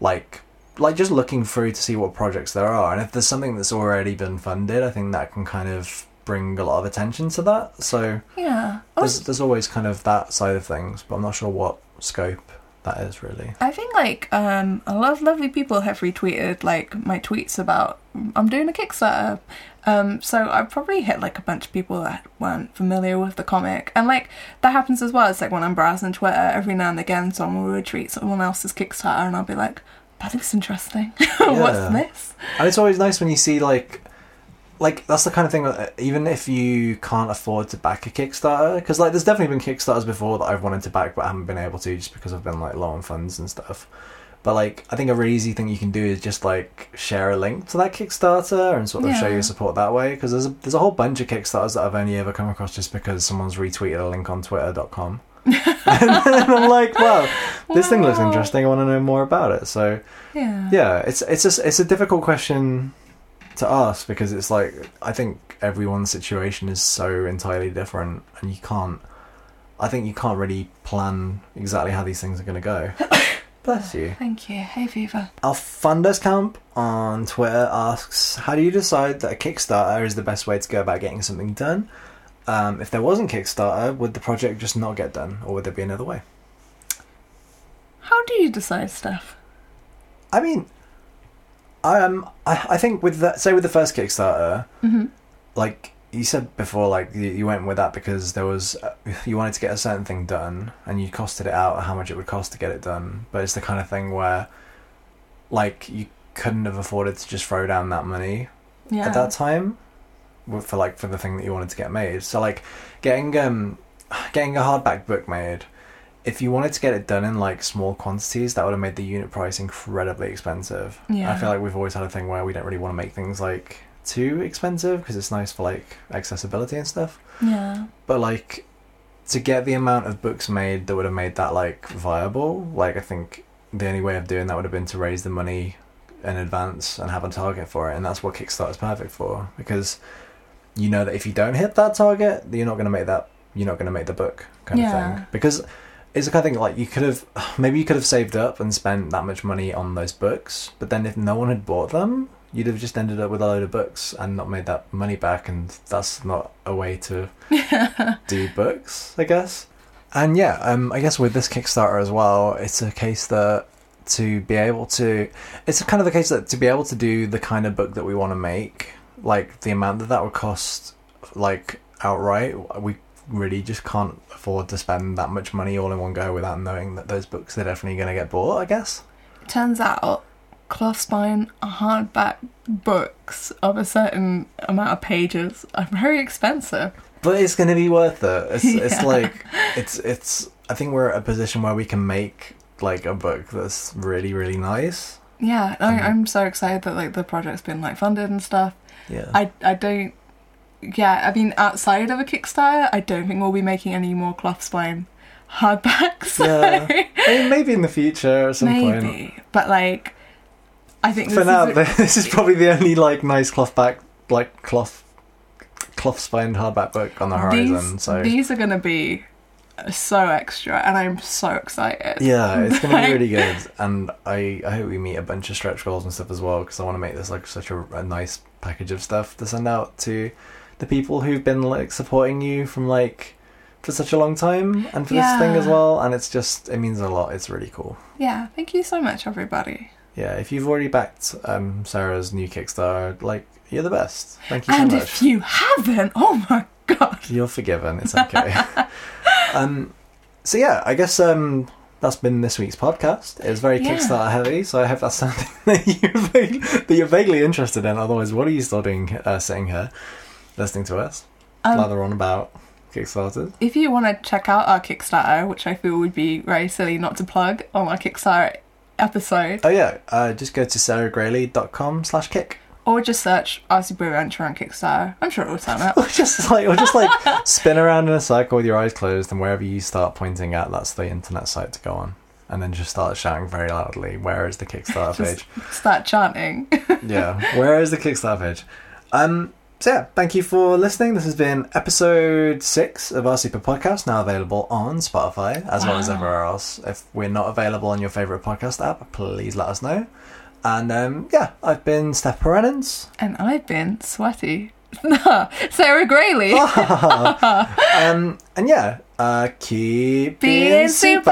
like, like just looking through to see what projects there are, and if there's something that's already been funded, I think that can kind of bring a lot of attention to that. So Yeah. there's there's always kind of that side of things, but I'm not sure what scope that is really. I think like um, a lot of lovely people have retweeted like my tweets about I'm doing a Kickstarter. Um, so I probably hit like a bunch of people that weren't familiar with the comic, and like that happens as well. It's like when I'm browsing Twitter, every now and again someone will retweet someone else's Kickstarter, and I'll be like, "That looks interesting. What's this?" And it's always nice when you see like, like that's the kind of thing that uh, even if you can't afford to back a Kickstarter, because like there's definitely been Kickstarters before that I've wanted to back but I haven't been able to just because I've been like low on funds and stuff. But like I think a really easy thing you can do is just like share a link to that Kickstarter and sort of show your support that way. Because there's a, there's a whole bunch of Kickstarters that I've only ever come across just because someone's retweeted a link on Twitter.com. and then I'm like, wow, this thing looks interesting. I want to know more about it. So Yeah. yeah, it's it's a, it's a difficult question to ask because it's like I think everyone's situation is so entirely different, and you can't. I think you can't really plan exactly how these things are going to go. Bless you. Thank you. Hey, Viva. Our funders camp on Twitter asks, "How do you decide that a Kickstarter is the best way to go about getting something done? Um, if there wasn't Kickstarter, would the project just not get done, or would there be another way?" How do you decide stuff? I mean, um, I I think with that, say with the first Kickstarter, hmm like you said before, like you, you went with that because there was uh, you wanted to get a certain thing done, and you costed it out how much it would cost to get it done. But it's the kind of thing where, like, you couldn't have afforded to just throw down that money Yeah. at that time for like for the thing that you wanted to get made. So like getting um getting a hardback book made. If you wanted to get it done in like small quantities, that would have made the unit price incredibly expensive. Yeah. I feel like we've always had a thing where we don't really want to make things like too expensive because it's nice for like accessibility and stuff. yeah. But like to get the amount of books made that would have made that like viable, like I think the only way of doing that would have been to raise the money in advance and have a target for it, and that's what Kickstarter's perfect for because you know that if you don't hit that target, you're not going to make that. You're not going to make the book kind of thing because it's the kind of thing like you could have maybe you could have saved up and spent that much money on those books, but then if no one had bought them, you'd have just ended up with a load of books and not made that money back, and that's not a way to do books, I guess. And yeah, um, I guess with this Kickstarter as well, it's a case that to be able to, it's kind of the case that to be able to do the kind of book that we want to make, like the amount that that would cost, like outright, we really just can't afford to spend that much money all in one go without knowing that those books are definitely going to get bought. I guess. Turns out cloth spine hardback books of a certain amount of pages are very expensive. But it's going to be worth it. It's, it's like it's it's. I think we're at a position where we can make like a book that's really really nice. Yeah, I, Mhm. I'm so excited that like the project's been like funded and stuff. Yeah. I I don't. Yeah, I mean, outside of a Kickstarter, I don't think we'll be making any more cloth spine hardbacks. Yeah. I mean, maybe in the future at some point. Maybe, but like, I think For this now, is a- this is probably the only like nice cloth back, like cloth, cloth spined hardback book on the horizon. these, so these are gonna be so extra, and I'm so excited. yeah, it's going to be really good, and I I hope we meet a bunch of stretch goals and stuff as well because I want to make this like such a, a nice package of stuff to send out to the people who've been like supporting you from like for such a long time and for this thing as well and it's just it means a lot it's really cool Yeah, thank you so much, everybody. yeah if you've already backed um sarah's new kickstarter like you're the best thank you so and much if you haven't, oh my god. You're forgiven. It's okay. um, so yeah, I guess um, that's been this week's podcast. It was very Yeah. Kickstarter heavy, so I hope that's something that you're, vague, that you're vaguely interested in. Otherwise, what are you still doing uh, sitting here listening to us Um, blather on about Kickstarter? If you want to check out our Kickstarter, which I feel would be very silly not to plug on our Kickstarter episode, Oh yeah, uh, just go to sarahgraley.com slash kick. or just search Our Super Adventure on Kickstarter, I'm sure it will turn up. Or just like, or just like spin around in a circle with your eyes closed, and wherever you start pointing at, that's the internet site to go on. And then just start shouting very loudly, "Where is the Kickstarter page?" Start chanting. yeah. Where is the Kickstarter page? Um, so yeah, thank you for listening. This has been episode six of our Super Podcast, now available on Spotify as well as everywhere else. If we're not available on your favorite podcast app, please let us know. And um, yeah, I've been Stef Purenins. and I've been sweaty. Sarah Graley. um, and yeah, uh, keep Being super.